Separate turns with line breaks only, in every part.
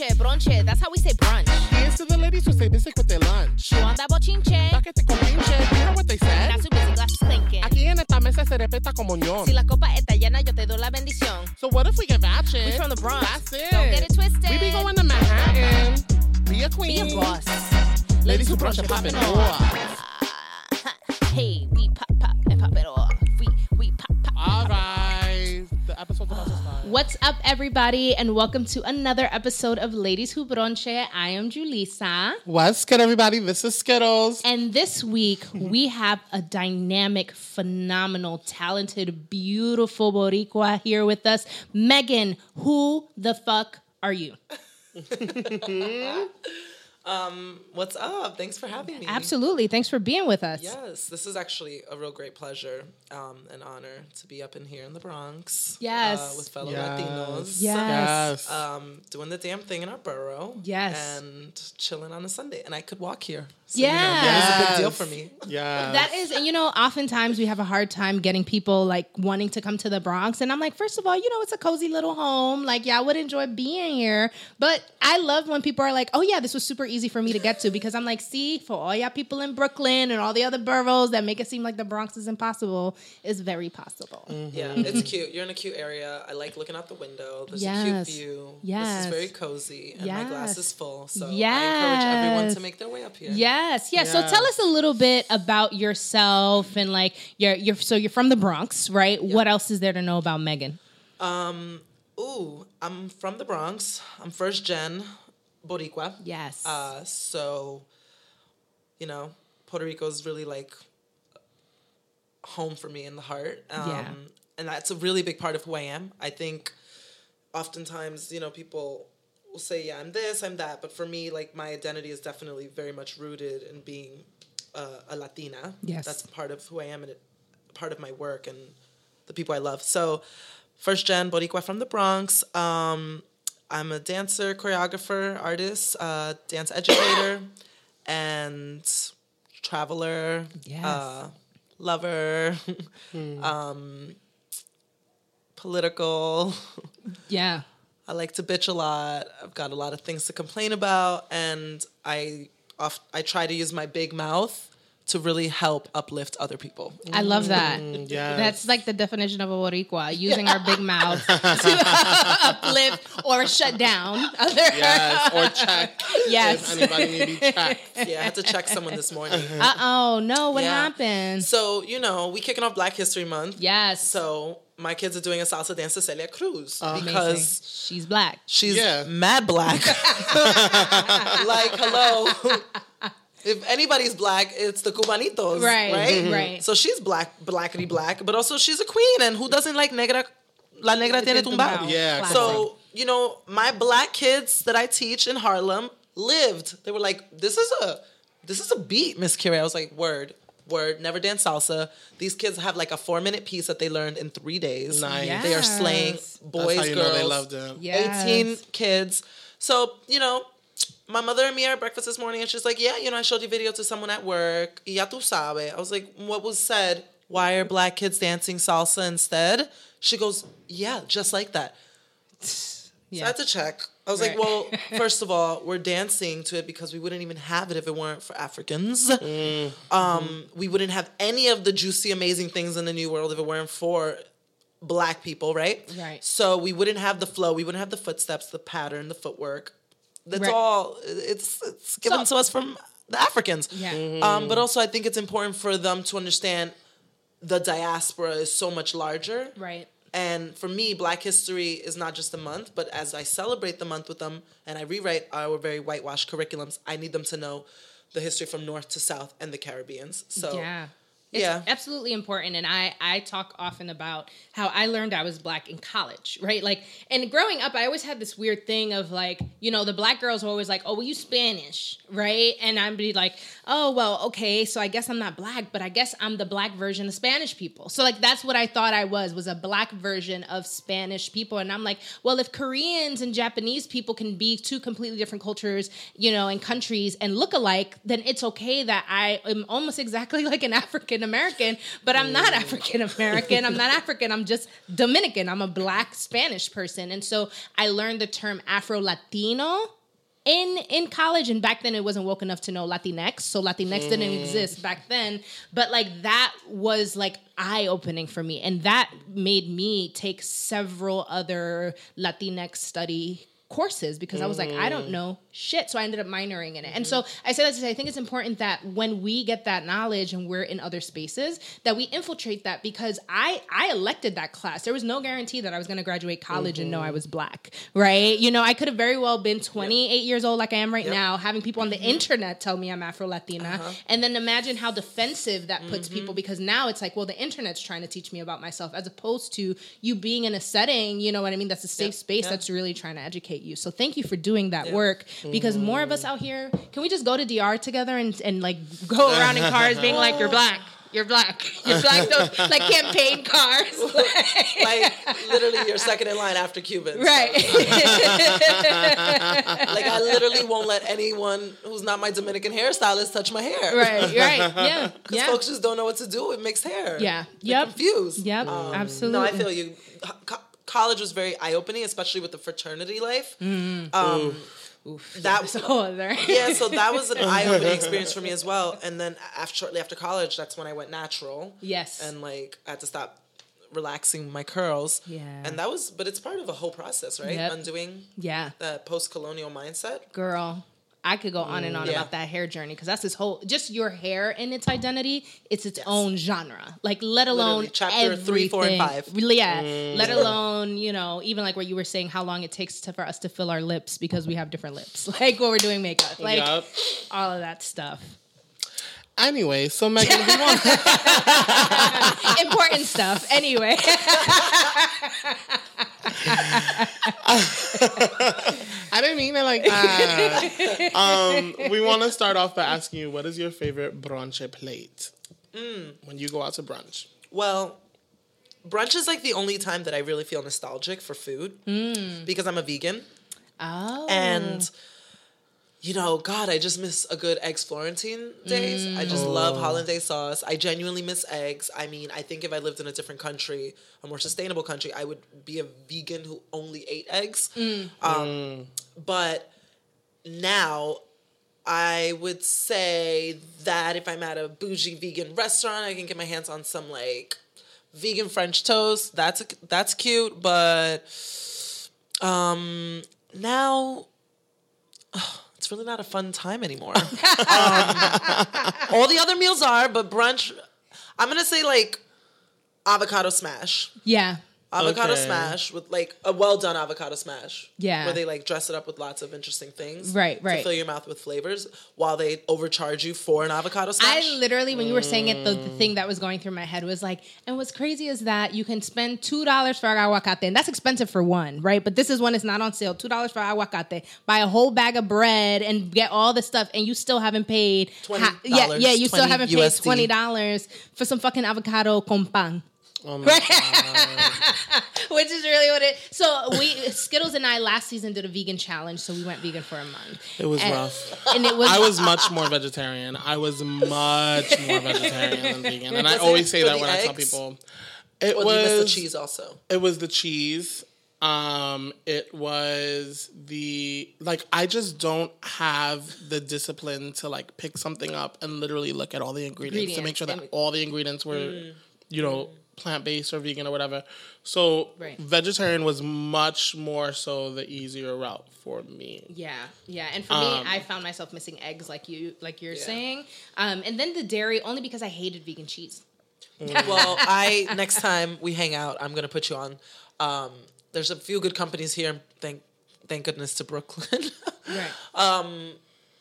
Bronche, bronche, that's how we say brunch.
Here's to the ladies who say basic with their lunch.
That bochinche?
Paquete con pinche, you know what they said?
Not too busy, glasses clinking.
Aquí en esta mesa se respeta como ñón.
Si la copa está llena, yo te doy la bendición.
So what if we get ratchet?
We from the Bronx.
That's it.
Don't get it twisted.
We be going to Manhattan. Be a queen.
Be a boss.
Ladies who brunch and poppin' off.
Hey, we pop pop and pop it off.
Right. The episode's about to.
What's up, everybody, and welcome to another episode of Ladies Who Bronche. I am Julissa.
What's good, everybody? This is Skittles.
And this week, we have a dynamic, phenomenal, talented, beautiful Boricua here with us. Megan, who the fuck are you?
What's up? Thanks for having me.
Absolutely. Thanks for being with us.
Yes, this is actually a real great pleasure um, and honor to be up in here in the Bronx.
Yes.
Uh, with fellow
Yes.
Latinos.
Yes.
Yes.
Um, doing the damn thing in our borough.
Yes.
And chilling on a Sunday. And I could walk here. So, you know,
Yeah.
that is a big deal for me.
yeah.
That is, and you know, oftentimes we have a hard time getting people like wanting to come to the Bronx. And I'm like, first of all, you know, it's a cozy little home. Like, yeah, I would enjoy being here. But I love when people are like, oh, yeah, this was super easy for me to get to because I'm like, see, for all y'all people in Brooklyn and all the other boroughs that make it seem like the Bronx is impossible, is very possible. Mm-hmm.
Yeah, it's cute. You're in a cute area. I like looking out the window. There's a cute view.
Yes.
This is very cozy. And my glass is full. So I encourage everyone to make their way up here.
Yes, yes. Yeah.
So
tell us a little bit about yourself and like you're you're so you're from the Bronx, right? What else is there to know about Megan? Um.
Ooh, I'm from the Bronx. I'm first gen Boricua.
Yes.
Uh, so, you know, Puerto Rico is really like home for me in the heart. Um,
Yeah.
And that's a really big part of who I am. I think oftentimes, you know, people will say, yeah, I'm this, I'm that. But for me, like, my identity is definitely very much rooted in being uh, a Latina.
Yes.
That's part of who I am and it, part of my work and the people I love. So, first gen Boricua from the Bronx. Um, I'm a dancer, choreographer, artist, uh, dance educator, and traveler,
Yes.
uh, lover, um, political.
yeah.
I like to bitch a lot. I've got a lot of things to complain about, and I off I try to use my big mouth to really help uplift other people.
I love that.
yes.
That's like the definition of a Boricua, using our big mouth to uplift or shut down other.
Yes. Or check.
Yes.
If anybody need to be checked.
Yeah, I had to check someone this morning.
Uh oh, no, what
Yeah.
happened?
So you know, we kicking off Black History Month.
Yes.
So my kids are doing a salsa dance to Celia Cruz
Amazing.
because
she's black.
she's
Yeah.
mad black. like hello. If anybody's black, it's the Cubanitos,
Right,
Right,
right. Mm-hmm.
So she's black, blackity black, but also she's a queen, and who doesn't like negra? La negra tiene tumbao.
Yeah,
Classic.
So you know, my black kids that I teach in Harlem lived. They were like, "This is a, this is a beat, Miss Curie." I was like, "Word, word." Never dance salsa. These kids have like a four minute piece that they learned in three days.
Nice.
They are slaying boys,
That's how you
girls.
know they loved it.
Yes.
18 kids. So, you know, my mother and me are at breakfast this morning, and she's like, Yeah, you know, I showed you video to someone at work. Ya tú sabe. I was like, What was said? Why are black kids dancing salsa instead? She goes, Yeah, just like that. So I had to check. I was
Right.
like, Well, first of all, we're dancing to it because we wouldn't even have it if it weren't for Africans. Um, we wouldn't have any of the juicy, amazing things in the new world if it weren't for black people, right?
Right.
So we wouldn't have the flow, we wouldn't have the footsteps, the pattern, the footwork. That's
Right.
all. It's it's given
So-
to us from the Africans.
Yeah.
Um, but also, I think it's important for them to understand the diaspora is so much larger.
Right.
And for me, Black History is not just a month, but as I celebrate the month with them and I rewrite our very whitewashed curriculums, I need them to know the history from north to south and the Caribbeans. So
Yeah. It's
Yeah.
absolutely important. And I, I talk often about how I learned I was black in college, right? Like, and growing up, I always had this weird thing of like, you know, the black girls were always like, oh, well, you Spanish, right? And I'd be like, oh, well, okay, so I guess I'm not black, but I guess I'm the black version of Spanish people. So, like, that's what I thought I was, was a black version of Spanish people. And I'm like, well, if Koreans and Japanese people can be two completely different cultures, you know, and countries and look alike, then it's okay that I am almost exactly like an African African American, but I'm not mm. African American. I'm not African. I'm just Dominican. I'm a black Spanish person. And so I learned the term Afro Latino in in college and back then it wasn't woke enough to know latinx so latinx didn't mm. exist back then but like that was like eye opening for me and that made me take several other latinx study courses because I was like, I don't mm. know shit. So I ended up minoring in it. And so mm-hmm. I said that to say, I think it's important that when we get that knowledge and we're in other spaces, that we infiltrate that because I I elected that class. There was no guarantee that I was going to graduate college and know I mm-hmm. was black, right? You know, I could have very well been 28 years old like I am right now, having people on the mm-hmm. internet tell me I'm Afro Latina, uh-huh. and then imagine how defensive that puts people because now it's like, well, the internet's trying to teach me about myself as opposed to you being in a setting, you know what I mean? That's a safe space
Yeah.
that's really trying to educate you. So thank you for doing that work because more of us out here, can we just go to DR together and, and like go around in cars being like, you're black. You're black. You're black. Those like campaign cars.
Like literally, you're second in line after Cubans.
right.
Like I literally won't let anyone who's not my Dominican hairstylist touch my hair.
right. Right. Yeah.
Because
Yeah.
folks just don't know what to do with mixed hair.
Yeah.
They're
Yep.
Confused.
Yep.
No,
absolutely.
I feel you. Co- college was very eye opening, especially with the fraternity life.
Mm.
Um, that
was a whole other.
yeah, so that was an eye opening experience for me as well. And then after, shortly after college, that's when I went natural.
Yes.
And like I had to stop relaxing my curls.
Yeah.
And that was, but it's part of a whole process, right?
Yep.
Undoing
yeah.
the post colonial mindset.
Girl. I could go on and on mm,
Yeah.
about that hair journey because that's this whole just your hair and its identity. It's its own genre. Like let alone
Literally, chapter
everything.
three, four, and five.
Yeah. Mm. Let alone you know even like what you were saying, how long it takes to, for us to fill our lips because we have different lips. Like when we're doing makeup, like
Yup.
all of that stuff.
Anyway, so Megan, we want
Important stuff. Anyway,
I didn't mean it like that. um, we want to start off by asking you, what is your favorite brunch plate when you go out to brunch?
Well, brunch is like the only time that I really feel nostalgic for food because I'm a vegan.
oh,
And you know, God, I just miss a good eggs Florentine days. I just love hollandaise sauce. I genuinely miss eggs. I mean, I think if I lived in a different country, a more sustainable country, I would be a vegan who only ate eggs. Um, but now I would say that if I'm at a bougie vegan restaurant, I can get my hands on some like vegan French toast. That's that's cute, but um now it's really not a fun time anymore. um, all the other meals are, but brunch I'm to say like avocado smash.
yeah,
Avocado
Okay.
smash with like a well done avocado smash.
Yeah.
Where they like dress it up with lots of interesting things.
Right, right.
To fill your mouth with flavors while they overcharge you for an avocado smash.
I literally, when you were saying it, the, the thing that mm. was going through my head was like, and what's crazy is that you can spend two dollars for aguacate, and that's expensive for one, right? But this is when it's not on sale. Two dollars for aguacate, buy a whole bag of bread and get all the stuff, and you still haven't paid
$20,
yeah, yeah, you still haven't paid twenty dollars for some fucking avocado con pan.
Oh my
Which is really what it. So we Skittles and I last season did a vegan challenge, so we went vegan for a month.
It was
and,
rough.
and it was.
I was much more vegetarian. I was much more vegetarian than vegan, and I
Was it
always say that
the
when I tell people. It
well, you missed the cheese also.
It was the cheese. Um, it was the like I just don't have the discipline to like pick something up and literally look at all the ingredients to make sure that all the ingredients were, you know, plant based or vegan or whatever. So
Right.
vegetarian was much more so the easier route for me.
Yeah, yeah, and for
Um,
me, I found myself missing eggs, like you, like you're saying, um, and then the dairy only because I hated vegan cheese.
well, I next time we hang out, I'm gonna put you on. Um, there's a few good companies here. Thank thank goodness to Brooklyn.
Right.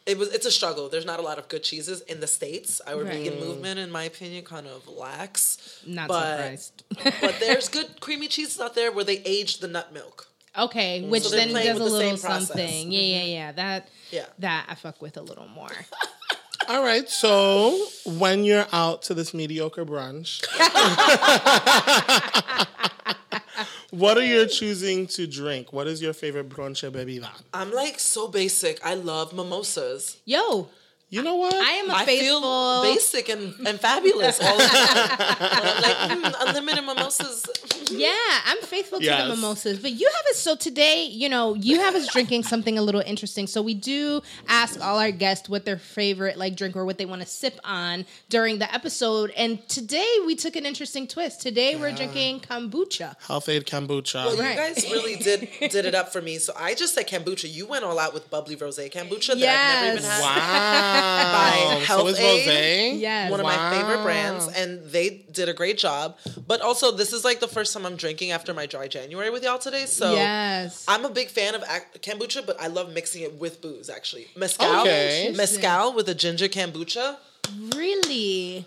It was it's a struggle. There's not a lot of good cheeses in the states. Our
Right.
vegan movement, in my opinion, kind of lacks.
Not
but,
surprised.
but there's good creamy cheeses out there where they age the nut milk.
okay, mm. which
So they're
then does a
with the
little
same process.
something. Yeah, yeah, mm-hmm. yeah. That
Yeah.
that I fuck with a little more.
All right, so when you're out to this mediocre brunch, what are you choosing to drink? What is your favorite brunch bebida?
I'm like so basic. I love mimosas.
Yo,
You know what?
I am a
I
faithful.
feel basic and, and fabulous all of time. like mm, unlimited mimosas.
Yeah, I'm faithful to
Yes.
the mimosas. But you have us so today, you know, you have us drinking something a little interesting. So we do ask all our guests what their favorite like drink or what they want to sip on during the episode. And today we took an interesting twist. Today we're drinking kombucha.
Health-Ade Kombucha.
Well,
Right.
you guys really did did it up for me. So I just said kombucha. You went all out with bubbly rose kombucha that I've never even had.
Wow. so
Health
is
Aid.
Yes.
One of my favorite brands, and they did a great job. But also, this is like the first time I'm drinking after my dry January with y'all today. So
yes.
I'm a big fan of ac- kombucha, but I love mixing it with booze. Actually, mezcal,
Okay.
mezcal with a ginger kombucha.
really?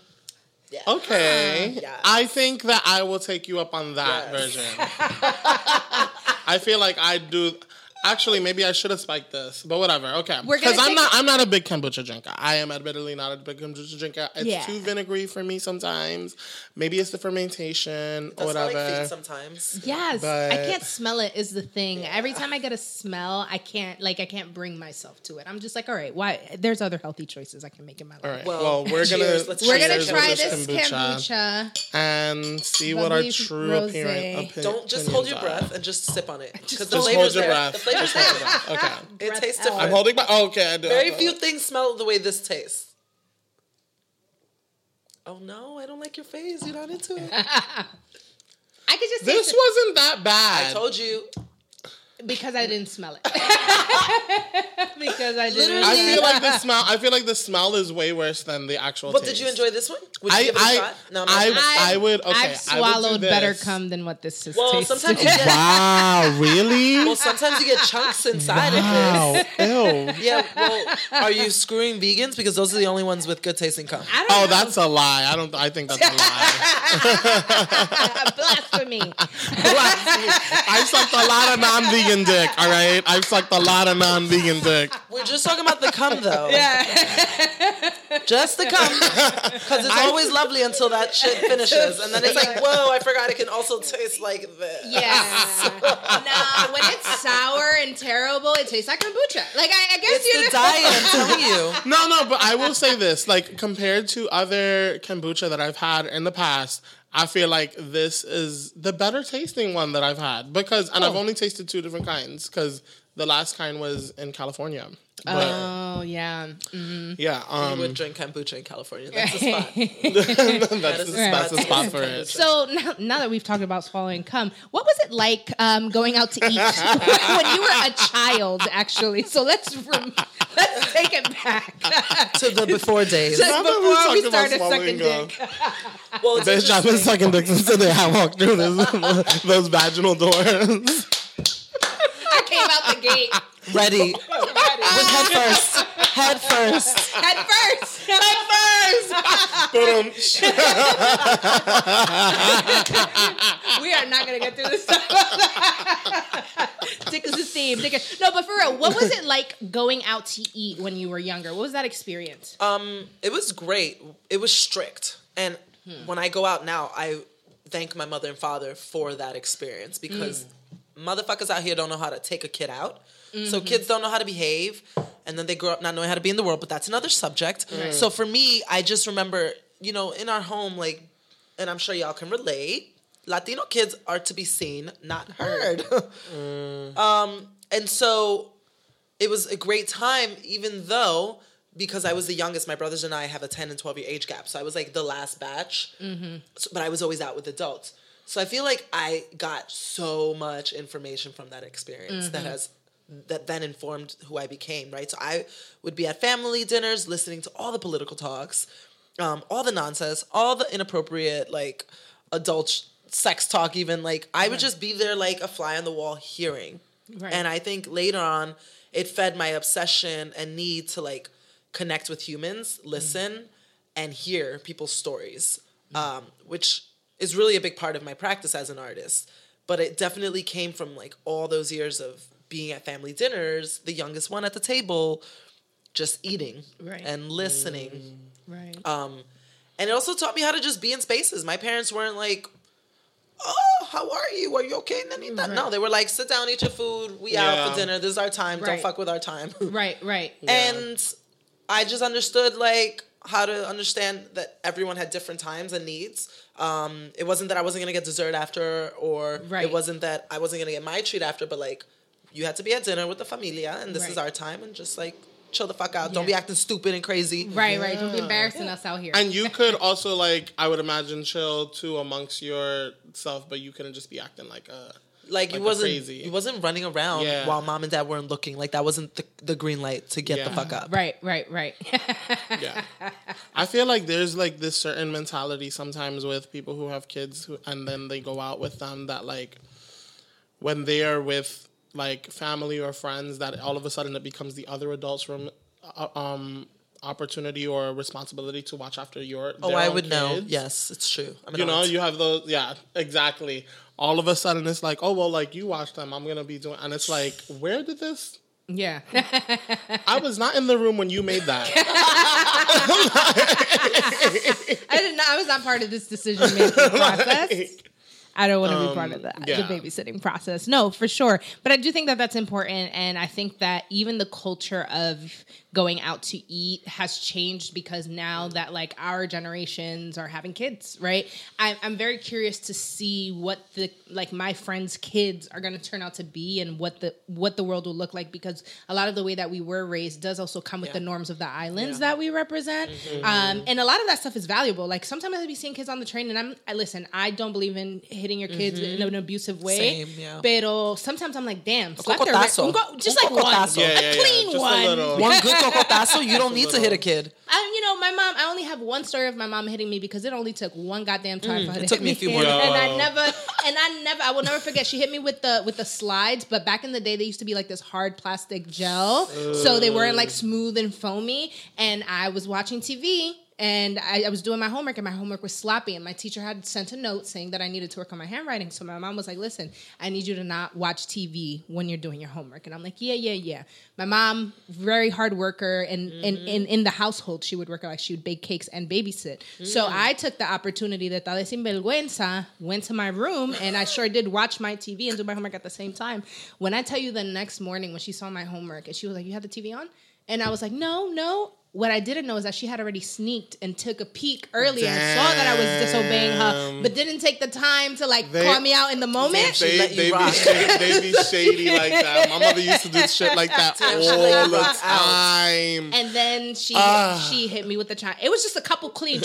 Yeah.
Okay.
Yes.
I think that I will take you up on that
Yes.
version. I feel like I do. Actually, maybe I should have spiked this, but whatever. Okay, because I'm not. I'm not a big kombucha drinker. I am admittedly not a big kombucha drinker. It's
Yeah.
too vinegary for me sometimes. Maybe it's the fermentation or
That's how
whatever.
like sometimes.
Yes,
But-
I can't smell it. Is the thing. Every time I get a smell, I can't like I can't bring myself to it. I'm just like, all right, why? There's other healthy choices I can make in my life.
All right.
Well,
Well, we're gonna
cheers. Let's
We're gonna try this kombucha.
and see what our true appearance. Opi-
Don't just hold your breath and just sip on it because the
Just
flavor's
hold your
there.
breath.
The flavor's
Just hold your
there.
Okay.
It
Breath
tastes
out.
different.
I'm holding my. Oh, okay, I do.
Very
I-
few things smell the way this tastes. Oh no, I don't like your face. You're not into it.
I could just
This
taste it
wasn't that bad.
I told you.
Because I didn't smell it. because I didn't.
I
Literally.
feel like the smell. I feel like the smell is way worse than the actual.
But
taste.
did you enjoy this one? Would you
I
give it a
I
shot? No, I'm
I,
not-
I, would. Okay,
I've
I would
swallowed better
this.
cum than what this is
Well,
tasting.
sometimes you get
Wow, really?
well, sometimes you get chunks inside
wow,
of
ew.
Yeah. Well, are you screwing vegans because those are the only ones with good tasting cum?
I don't
Oh,
know.
that's a lie. I don't. I think that's a lie.
blasphemy.
I sucked a lot of non-vegan dick. All right, I've sucked a lot of non-vegan dick.
We're just talking about the cum, though.
yeah.
Just the cum, because it's always lovely until that shit finishes, and then it's like, whoa, I forgot it can also taste like this.
Yeah. no, when it's sour and terrible, it tastes like kombucha. Like I, I guess
It's
you
the diet. I'm telling you.
No, no, but I will say this: like compared to other kombucha that I've had in the past, I feel like this is the better tasting one that I've had because, and I've oh. only tasted two different kinds because the last kind was in California. But
Oh yeah.
yeah,
I
um,
would drink kombucha in California. That's the spot.
that's,
is
the,
a
that's the
spot.
spot for it.
So now, now that we've talked about swallowing cum, what was it like um, going out to eat when you were a child? Actually, so let's rem- let's take it back
to the before days.
Now that we're
before we
talking about
started
swallowing
sucking dick.
Well, it's
Bitch, I've been
interesting.
sucking dick since the day I walked through this, those vaginal doors.
I came out the gate
ready with head first. Head first.
head first. Head
But um,
We are not gonna get through this. Dick is the theme. Dick is- no, but for real, what was it like going out to eat when you were younger? What was that experience?
Um, it was great. It was strict, and when I go out now, I thank my mother and father for that experience because motherfuckers out here don't know how to take a kid out. So mm-hmm. kids don't know how to behave, and then they grow up not knowing how to be in the world. But that's another subject. So for me, I just remember, you know, in our home, like, and I'm sure y'all can relate. Latino kids are to be seen, not heard. Mm. um, and so it was a great time, even though because I was the youngest, my brothers and I have a 10 and 12 year age gap. So I was like the last batch, mm-hmm. so, but I was always out with adults. So I feel like I got so much information from that experience mm-hmm. that has that then informed who I became, right? So I would be at family dinners listening to all the political talks, um, all the nonsense, all the inappropriate like adult sh- sex talk even like I would just be there like a fly on the wall hearing.
Right.
And I think later on it fed my obsession and need to like connect with humans, listen, and hear people's stories, um, which is really a big part of my practice as an artist. But it definitely came from like all those years of being at family dinners, the youngest one at the table, just eating
Right.
and listening.
Right.
Um, and it also taught me how to just be in spaces. My parents weren't like, "Oh, how are you? Are you okay?" Nanita? No, they were like, "Sit down, eat your food. We out for dinner. This is our time.
Right.
Don't fuck with our time."
right. Right.
And I just understood like how to understand that everyone had different times and needs. Um, it wasn't that I wasn't gonna get dessert after, or
Right.
it wasn't that I wasn't gonna get my treat after, but like you had to be at dinner with the familia, and this is our time, and just like chill the fuck out. Don't be acting stupid and crazy.
Right, right. Don't be embarrassing us out here.
And you could also like I would imagine chill too amongst yourself, but you couldn't just be acting like a
Like,
Like
you wasn't
crazy.
you wasn't running around
Yeah.
while mom and dad weren't looking. Like that wasn't the, the green light to get the fuck up.
right, right, right.
yeah. I feel like there's like this certain mentality sometimes with people who have kids who, and then they go out with them that like when they are with like family or friends that all of a sudden it becomes the other adults from uh, um opportunity or responsibility to watch after your
Oh, I
own
would know. Yes, it's true. I'm
you know
aunt.
you have those yeah exactly all of a sudden it's like oh well like you watch them i'm gonna be doing and it's like where did this
yeah.
i was not in the room when you made that
I did not I was not part of this decision making process.
Like,
I don't want to be part um, of that,
yeah.
the babysitting process. No, for sure. But I do think that that's important. And I think that even the culture of going out to eat has changed because now that like our generations are having kids, right? I'm, I'm very curious to see what the like my friends' kids are going to turn out to be and what the what the world will look like because a lot of the way that we were raised does also come with
Yeah.
the norms of the islands
Yeah.
that we represent. Um, and a lot of that stuff is valuable. Like sometimes I'll be seeing kids on the train and I'm I listen, I don't believe in hitting your kids in an abusive way.
Same, yeah.
Pero sometimes I'm like, damn, slap their
cocotazo.
wrist. Un co- just
Un
like one.
cocotazo.
Yeah, yeah,
a clean
Just a
one.
little.
One good cocotazo, you don't need to hit a kid.
I, you know, my mom. I only have one story of my mom hitting me because it only took one goddamn time for her to
Mm, took
hit
me a few more.
and, and I never, and I never, I will never forget. She hit me with the with the slides, but back in the day, they used to be like this hard plastic gel, so they weren't like smooth and foamy. And I was watching TV. And I, I was doing my homework, and my homework was sloppy. And my teacher had sent a note saying that I needed to work on my handwriting. So my mom was like, "Listen, I need you to not watch TV when you're doing your homework." And I'm like, "Yeah, yeah, yeah." My mom, very hard worker, and in, in mm-hmm. in the household, she would work like she would bake cakes and babysit. So mm. I took the opportunity that tal vez sinvergüenza went to my room, and I sure did watch my TV and do my homework at the same time. When I tell you the next morning when she saw my homework, and she was like, "You had the TV on," and I was like, "No, no." What I didn't know is that she had already sneaked and took a peek early and saw that I was disobeying her, but didn't take the time to like
They-
call me out in the moment.
She
they, they, be shady, they be shady like that. My mother used to do shit like that all the time.
And then she
Ah.
she hit me with the child. It was just a couple clean,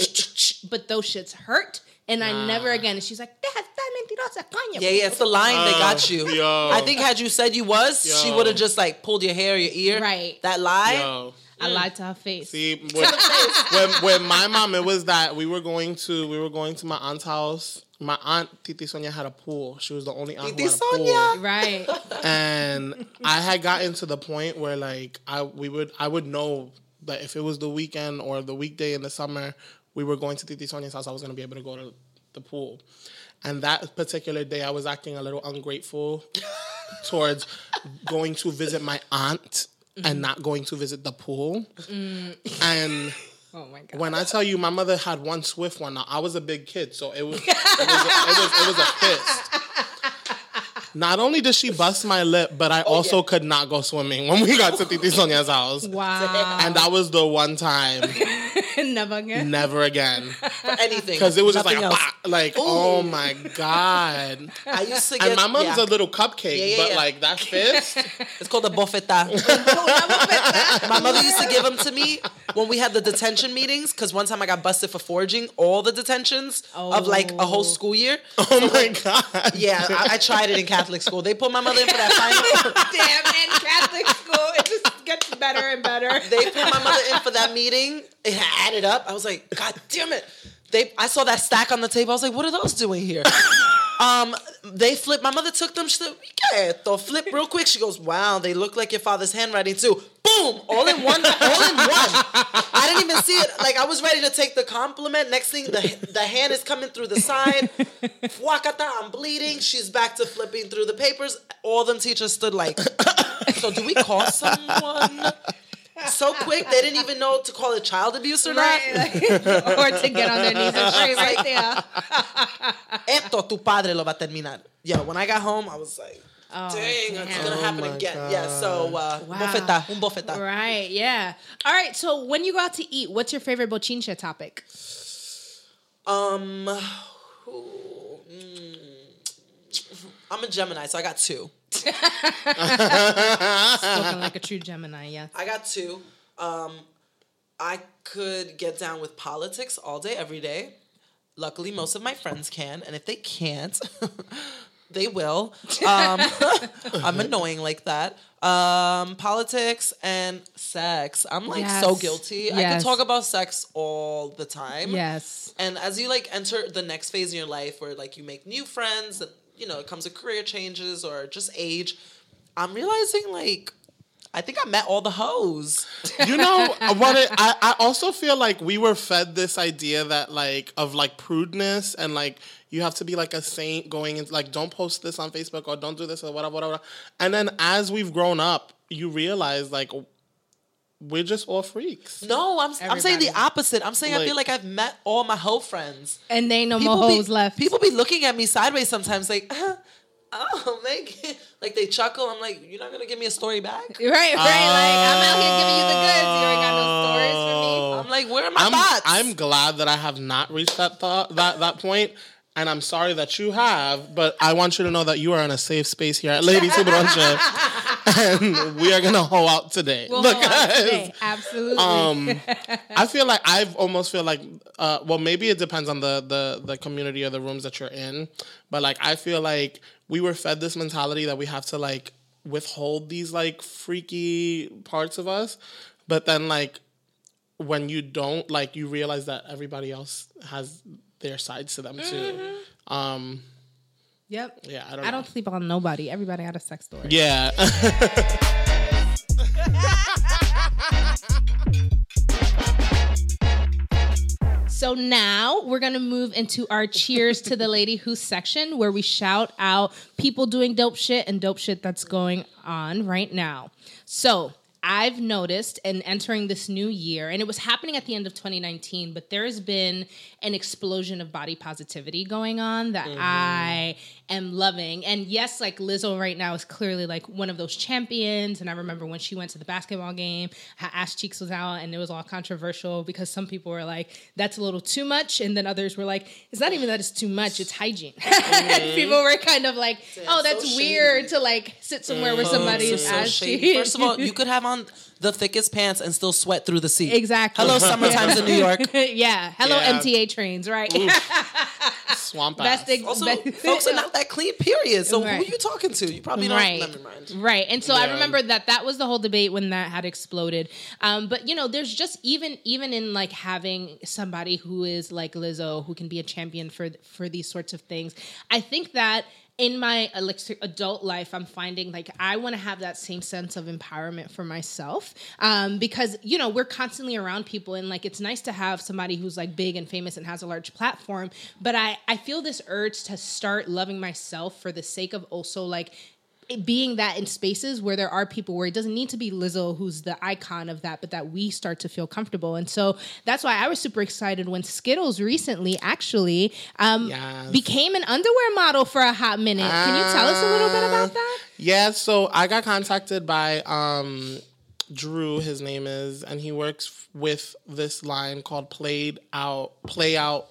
but those shits hurt. And I never again. And she's like, "That's that mentirosa, coño."
Yeah, yeah, it's the line they got you.
Oh, yo.
I think had you said you was, she would have just like pulled your hair, your ear.
Right.
That lie.
Yo.
I mm. lied to her face.
See, when, when, when my mom, it was that we were going to we were going to my aunt's house. My aunt Titi Sonia had a pool. She was the only aunt
Titi
who had a pool.
Right.
and I had gotten to the point where like I we would I would know that if it was the weekend or the weekday in the summer, we were going to Titi Sonia's house. I was gonna be able to go to the pool. And that particular day, I was acting a little ungrateful towards going to visit my aunt and mm-hmm. not going to visit the pool. Mm. And
Oh my god.
when I tell you, my mother had one swift one. Now I was a big kid, so it was it was a, it was, it was a fist. Not only did she bust my lip, but I oh, also
yeah.
could not go swimming when we got to Titi Sonia's house.
Wow.
And that was the one time,
Never again.
never again,
For anything.
because it was just like,
Nothing ah,
a like, oh my god.
I used to get.
And my mom's
yeah.
a little cupcake,
Yeah, yeah,
but
yeah.
like that fist,
It's called a bofeta. My mother used to give them to me when we had the detention meetings. Because one time I got busted for forging all the detentions of like a whole oh. school year.
oh my god.
Yeah, I, I tried it in Catholic school. They put my mother in for that final.
Damn, in Catholic school, it just gets better and better.
They put my mother in for that meeting. It added up. I was like, God damn it. They, I saw that stack on the table. I was like, what are those doing here? um, they flipped. My mother took them. She said, "Yeah, they'll flip real quick." She goes, "Wow, they look like your father's handwriting too." Boom, all in one, all in one. I didn't even see it. Like I was ready to take the compliment. Next thing, the the hand is coming through the side. Fuacata, I'm bleeding. She's back to flipping through the papers. All them teachers stood like, so do we call someone? So quick, they didn't even know to call it child abuse or not.
Like- or to get on their knees and pray right there.
Esto tu padre lo va a terminar. Yo, when I got home, I was like,
Oh,
Dang, it's gonna happen
my
again. Yeah. So uh,
Wow.
bofeta, un bofeta.
Right, yeah. All right, so when you go out to eat, what's your favorite bochincha topic?
Um, who- mm, I'm a Gemini, so I got two.
Spoken like a true Gemini, yeah.
I got two. Um, I could get down with politics all day, every day. Luckily, most of my friends can, and if they can't, they will. Um, I'm annoying like that. Um, politics and sex. I'm like so
Yes.
guilty. I
Yes.
can talk about sex all the time.
Yes.
And as you like enter the next phase in your life where like you make new friends and you know, it comes with career changes or just age, I'm realizing like I think I met all the hoes.
You know what? It, I I also feel like we were fed this idea that like of like prudeness and like you have to be like a saint going into like don't post this on Facebook or don't do this or whatever whatever. And then as we've grown up, you realize like we're just all freaks.
No, I'm I'm saying the opposite. I'm saying I feel
Like-
like I've met all my hoe friends.
And they ain't no
People
more
be,
hoes left.
People be looking at me sideways sometimes, like, uh, oh, Megan. Like they chuckle. I'm like, you're not gonna give me a story back.
Right, right. like I'm out here giving you the goods. You ain't got no stories for me.
I'm like, where are my
I'm
thoughts?
I'm glad that I have not reached that thought that that point. And I'm sorry that you have, but I want you to know that you are in a safe space here at Lady Super and we are gonna hoe out today.
We'll hold on today. Absolutely.
um i feel like i've almost feel like uh well maybe it depends on the the the community or the rooms that you're in but like i feel like we were fed this mentality that we have to like withhold these like freaky parts of us but then like when you don't like you realize that everybody else has their sides to them too um
yep.
yeah i don't
I
know.
don't sleep on nobody. Everybody got a sex story.
yeah
So now we're gonna move into our cheers to the lady who section where we shout out people doing dope shit and dope shit that's going on right now. So I've noticed in entering this new year, and it was happening at the end of 2019, but there has been an explosion of body positivity going on that mm-hmm. I am loving. And yes, like Lizzo right now is clearly like one of those champions. And I remember when she went to the basketball game, her ass cheeks was out, and it was all controversial because some people were like, "That's a little too much," and then others were like, "It's not even that it's too much; it's hygiene." and mm-hmm. people were kind of like, "Oh, that's
so
weird
shady.
to like sit somewhere where somebody's mm-hmm.
is so
ass cheeks."
First of all, you could have on the thickest pants and still sweat through the seat.
Exactly.
Hello, summertime's in New York.
yeah. Hello,
Yeah.
MTA trains, right?
swamp
Best ex-
Also,
best-
folks are not that clean. Period. So
Right.
who are you talking to? You probably don't.
right
Never mind.
right and so i remember that that was the whole debate when that had exploded um, but you know there's just even even in like having somebody who is like lizzo who can be a champion for for these sorts of things i think that in my adult life i'm finding like i want to have that same sense of empowerment for myself um, because you know we're constantly around people and like it's nice to have somebody who's like big and famous and has a large platform but i i feel this urge to start loving myself for the sake of also like being that in spaces where there are people where it doesn't need to be Lizzo who's the icon of that, but that we start to feel comfortable. And so that's why I was super excited when Skittles recently actually um,
Yes.
became an underwear model for a hot minute. Can you tell us a little bit about that?
Yeah, so I got contacted by um Drew, his name is, and he works with this line called Played Out Play Out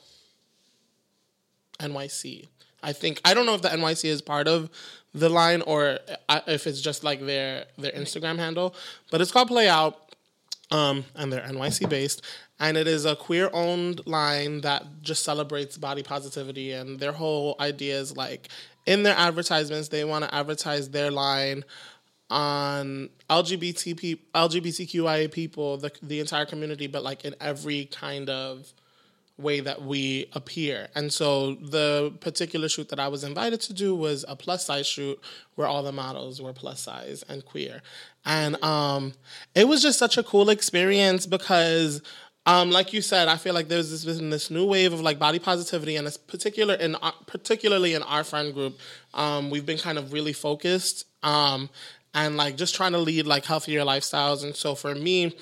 NYC. I think I don't know if the NYC is part of the line or uh, if it's just like their their Instagram handle, but it's called Play Out um, and they're NYC based. And it is a queer owned line that just celebrates body positivity. And their whole idea is like in their advertisements, they want to advertise their line on LGBT peop LGBTQIA people, the, the entire community, but like in every kind of way that we appear. And so the particular shoot that I was invited to do was a plus size shoot where all the models were plus size and queer. And um, it was just such a cool experience because um, like you said, I feel like there's this this new wave of like body positivity, and it's particular in our, particularly in our friend group. Um, we've been kind of really focused um, and like just trying to lead like healthier lifestyles. And so for me,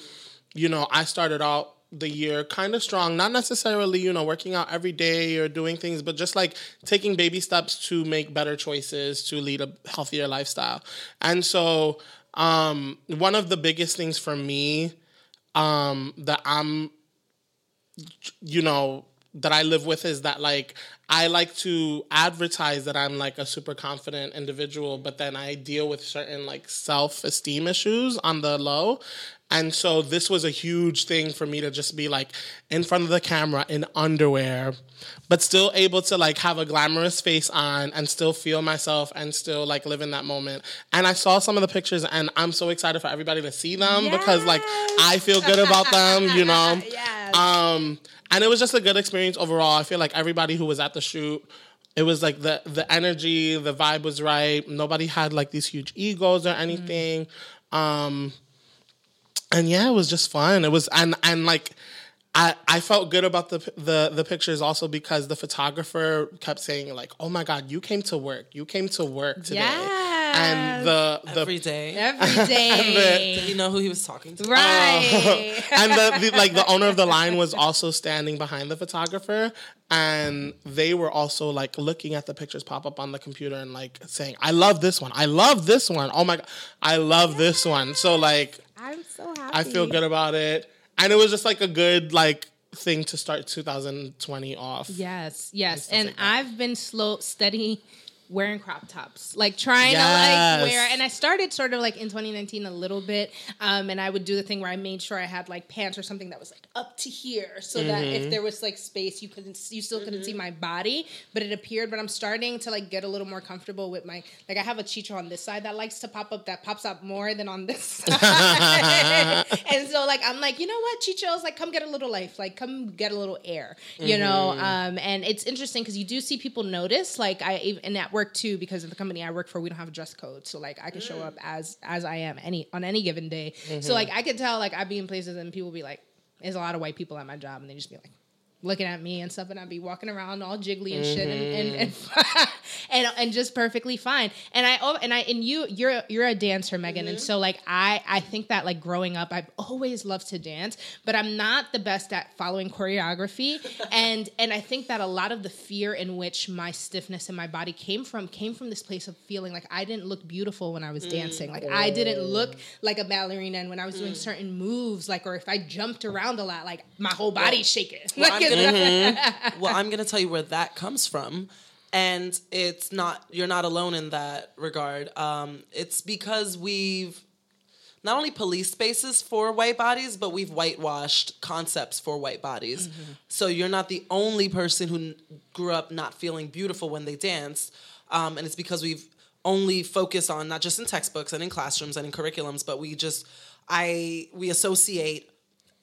you know, I started out the year kind of strong. Not necessarily, you know, working out every day or doing things, but just like taking baby steps to make better choices to lead a healthier lifestyle. And so, um, one of the biggest things for me um, that I'm, you know, that I live with is that like I like to advertise that I'm like a super confident individual, but then I deal with certain like self esteem issues on the low. And so this was a huge thing for me to just be like in front of the camera in underwear, but still able to like have a glamorous face on and still feel myself and still like live in that moment. And I saw some of the pictures and I'm so excited for everybody to see them because like I feel good about them, you know?
Yes.
Um, and it was just a good experience overall. I feel like everybody who was at the shoot, it was like the the energy, the vibe was right. Nobody had like these huge egos or anything. Um, and yeah, it was just fun. It was and and like I I felt good about the the the pictures also because the photographer kept saying like, "Oh my god, you came to work. You came to work today." And the the
Every day.
Every day.
Did you know who he was talking to?
right.
and the, the like the owner of the line was also standing behind the photographer and they were also like looking at the pictures pop up on the computer and like saying i love this one i love this one oh my god i love this one so like
I'm so happy.
i feel good about it and it was just like a good like thing to start 2020 off
Yes, yes.
stuff
And
like.
I've been slow, steady wearing crop tops, like trying
Yes.
to like wear. And I started sort of like in 2019 a little bit, um, and I would do the thing where I made sure I had like pants or something that was like up to here, so that
Mm-hmm.
if there was like space, you couldn't, you still couldn't see my body, but it appeared. But I'm starting to like get a little more comfortable with my like I have a chicho on this side that likes to pop up that pops up more than on this side, and so like I'm like you know what chichos like come get a little life, like come get a little air, you know. Um, and it's interesting because you do see people notice like I even and at work too because of the company I work for we don't have a dress code, so like I can show up mm. as as I am any on any given day. So mm-hmm. like I could tell like I'd be in places and people be like, there's a lot of white people at my job and they just be like looking at me and stuff, and I'd be walking around all jiggly and shit, and and, mm-hmm. and and and just perfectly fine. And I oh, and I and you you're you're a dancer, Megan, and mm-hmm. so like I I think that like growing up, I've always loved to dance, but I'm not the best at following choreography, and and I think that a lot of the fear in which my stiffness in my body came from came from this place of feeling like I didn't look beautiful when I was mm, dancing, like I oh. didn't look like a ballerina, and when I was doing mm. certain moves, like or if I jumped around a lot, like my whole body's shaking.
Well,
Like,
Gonna, well, I'm gonna tell you where that comes from, and it's not you're not alone in that regard. Um, it's because we've not only police spaces for white bodies, but we've whitewashed concepts for white bodies. So you're not the only person who grew up not feeling beautiful when they danced. um, and it's because we've only focused on not just in textbooks and in classrooms and in curriculums, but we just I we associate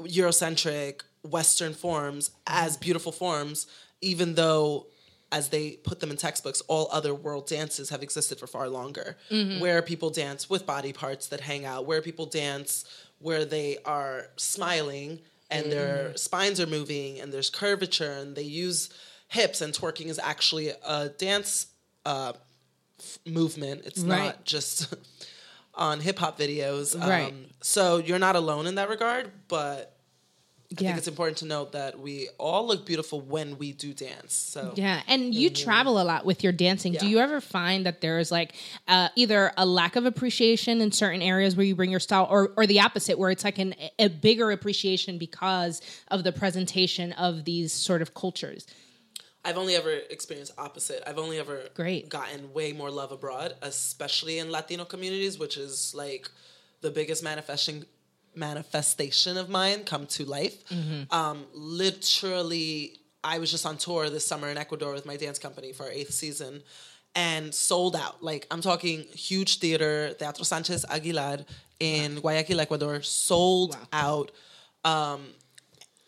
Eurocentric Western forms as beautiful forms, even though as they put them in textbooks, all other world dances have existed for far longer. Where people dance with body parts that hang out, where people dance where they are smiling and their spines are moving and there's curvature and they use hips and twerking is actually a dance uh, f- movement. It's
Right.
not just on hip hop videos. Um,
Right.
So you're not alone in that regard, but I
Yeah.
think it's important to note that we all look beautiful when we do dance. So
Yeah, and you travel a lot with your dancing. Do
Mm-hmm.
You ever find that there is like uh, either a lack of appreciation in certain areas where you bring your style, or or the opposite, where it's like an, a bigger appreciation because of the presentation of these sort of cultures?
I've only ever experienced opposite. I've only ever
Great.
gotten way more love abroad, especially in Latino communities, which is like the biggest manifesting manifestation of mine come to life.
Mm-hmm.
Um, literally, I was just on tour this summer in Ecuador with my dance company for our eighth season and sold out. Like I'm talking huge theater, Teatro Sanchez Aguilar in Guayaquil, Ecuador, sold out Um,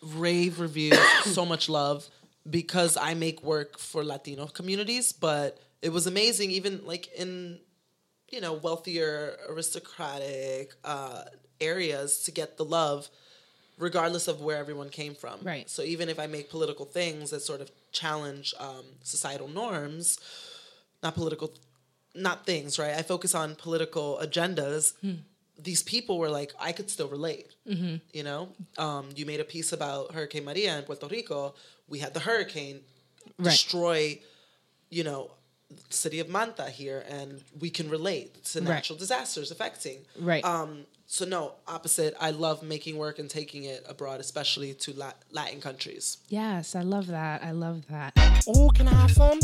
rave reviews, so much love because I make work for Latino communities, but it was amazing even like in you know wealthier aristocratic uh, areas to get the love regardless of where everyone came from
Right.
so even if i make political things that sort of challenge um, societal norms not political not things right i focus on political agendas these people were like, I could still relate. You know, um, you made a piece about Hurricane Maria in Puerto Rico. We had the hurricane
Right.
destroy, you know, city of Manta here, and we can relate to
Right.
natural disasters affecting.
Right.
Um. So no, opposite. I love making work and taking it abroad, especially to Lat- Latin countries.
Yes, I love that. I love that.
Oh, can I have some?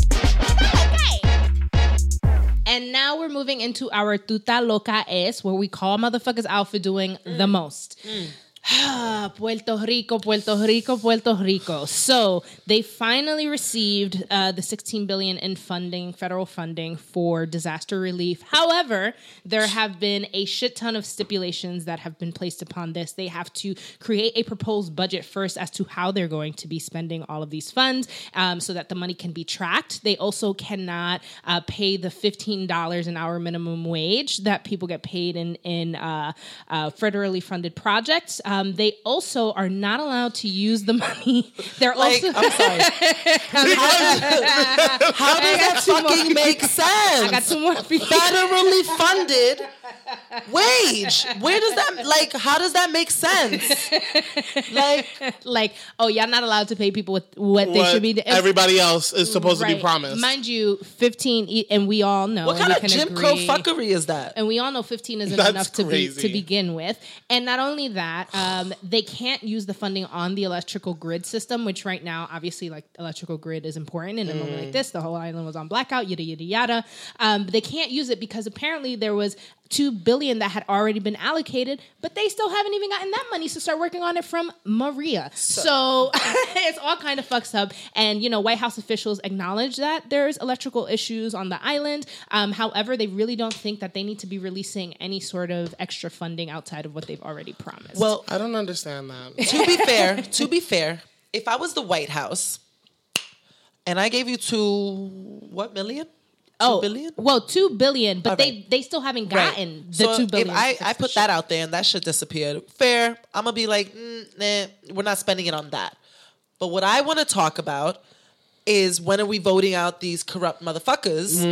And now we're moving into our Tuta Loca Es, where we call motherfuckers out for doing the mm. most. Mm. Puerto Rico, Puerto Rico, Puerto Rico. So they finally received uh, the 16 billion in funding, federal funding for disaster relief. However, there have been a shit ton of stipulations that have been placed upon this. They have to create a proposed budget first as to how they're going to be spending all of these funds, um, so that the money can be tracked. They also cannot uh, pay the $15 an hour minimum wage that people get paid in in uh, uh, federally funded projects. Um, they also are not allowed to use the money. They're
Like,
also
I'm sorry. How does that
more.
fucking make sense?
I got two more
federally funded wage. Where does that like? How does that make sense? Like,
like, oh, y'all not allowed to pay people with what, they should be.
everybody else is supposed to be promised.
Mind you, 15, e- and we all know.
what kind of Jim Crow fuckery is that?
and we all know 15 isn't
That's
enough to be to begin with and not only that um, they can't use the funding on the electrical grid system which right now obviously like electrical grid is important in a moment
Mm.
like this the whole island was on blackout yada yada yada um, they can't use it because apparently there was two billion that had already been allocated but they still haven't even gotten that money to start working on it from maria so it's all kind of fucks up and you know white house officials acknowledge that there's electrical issues on the island um, however they really don't think that they need to be releasing any sort of extra funding outside of what they've already promised
Well,
I don't understand that.
to be fair, to be fair, if I was the White House and I gave you two what million?
Oh
billion?
well two billion but
All
they they still haven't gotten the
so
two billion
If I, I put that out there and that should disappear, fair. I'm gonna be like, mm, nah, we're not spending it on that. But what I want to talk about is when are we voting out these corrupt motherfuckers?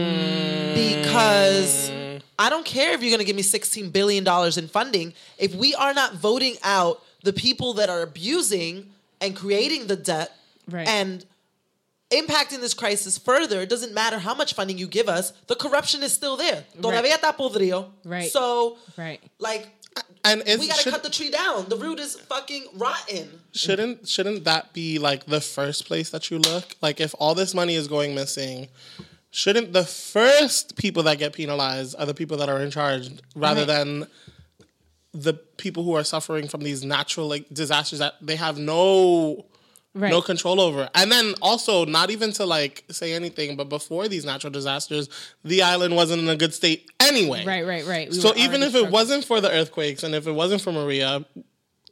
Because I don't care if you're gonna give me 16 billion dollars in funding if we are not voting out the people that are abusing and creating the debt
Right.
and impacting this crisis further, it doesn't matter how much funding you give us, the corruption is still there. Todavía está podrido.
Right.
So,
Right.
like,
And
we gotta
should,
cut the tree down. The root is fucking rotten.
shouldn't shouldn't that be like the first place that you look? Like if all this money is going missing, shouldn't the first people that get penalized are the people that are in charge rather
Right.
than the people who are suffering from these natural like disasters that they have no
right
no control over. And then also not even to like say anything, but before these natural disasters, the island wasn't in a good state anyway.
right right right We
So even if it wasn't for the earthquakes and if it wasn't for Maria,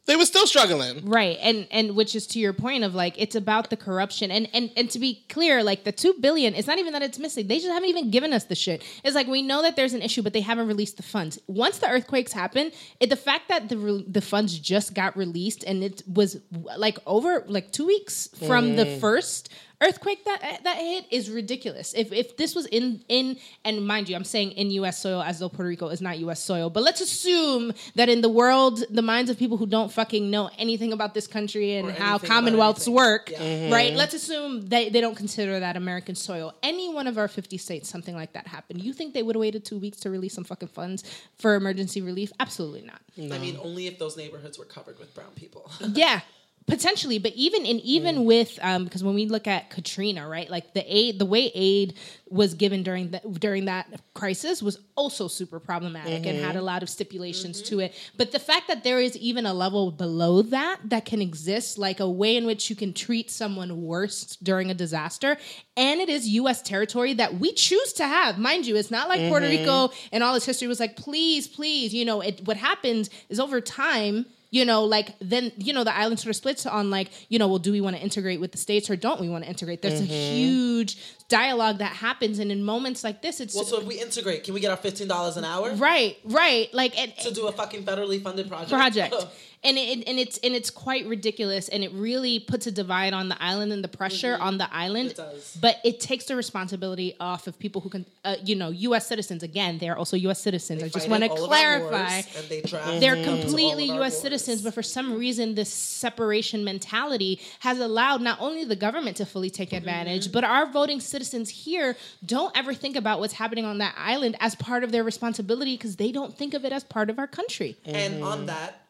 they were still struggling.
Right. And and which is to your point of like it's about the corruption. And and and to be clear, like the 2 billion, it's not even that it's missing. They just haven't even given us the shit. It's like we know that there's an issue but they haven't released the funds. Once the earthquakes happen, it, the fact that the re- the funds just got released and it was like over like 2 weeks from the mm. first earthquake that eh, that hit is ridiculous. If if this was in in and mind you, I'm saying in U.S. soil as though Puerto Rico is not U.S. soil, but let's assume that in the world, the minds of people who don't fucking know anything about this country and how commonwealths work,
Yeah. Mm-hmm.
right? Let's assume they, they don't consider that American soil. Any one of our 50 states, something like that happened. You think they would have waited two weeks to release some fucking funds for emergency relief? Absolutely not.
I mean, only if those neighborhoods were covered with brown people.
yeah potentially but even and even mm. with um because when we look at katrina right like the aid the way aid was given during the during that crisis was also super problematic and had a mm-hmm. lot of stipulations to mm-hmm. it. But the fact that there is even a level below that that can exist like a way in which you can treat someone worse during a disaster and it is us territory that we choose to have. Mind you it's not like puerto rico mm-hmm. and all its history was like please please you know it what happens is over time you know, like then you know the island sort of splits on like you know, well, do we want to integrate with the states or don't we want to integrate? There's a mm-hmm. huge dialogue that happens, and in moments like this, it's
well, so if we integrate, can we get our fifteen dollars an hour
right, right, like and,
to do a fucking federally funded project?
project. and it, and it's and it's quite ridiculous and it really puts a divide on the island and the pressure on the island
Mm-hmm. It does.
but it takes the responsibility off of people who can uh, you know us citizens again they're also us citizens i just want to
all of our
clarify
wars, and they draft
they're
them to
completely U.S.
wars.
citizens, but for some reason, this separation mentality has allowed not only the government to fully take advantage,
Mm-hmm.
but our voting citizens here don't ever think about what's happening on that island as part of their responsibility because they don't think of it as part of our country.
And on that,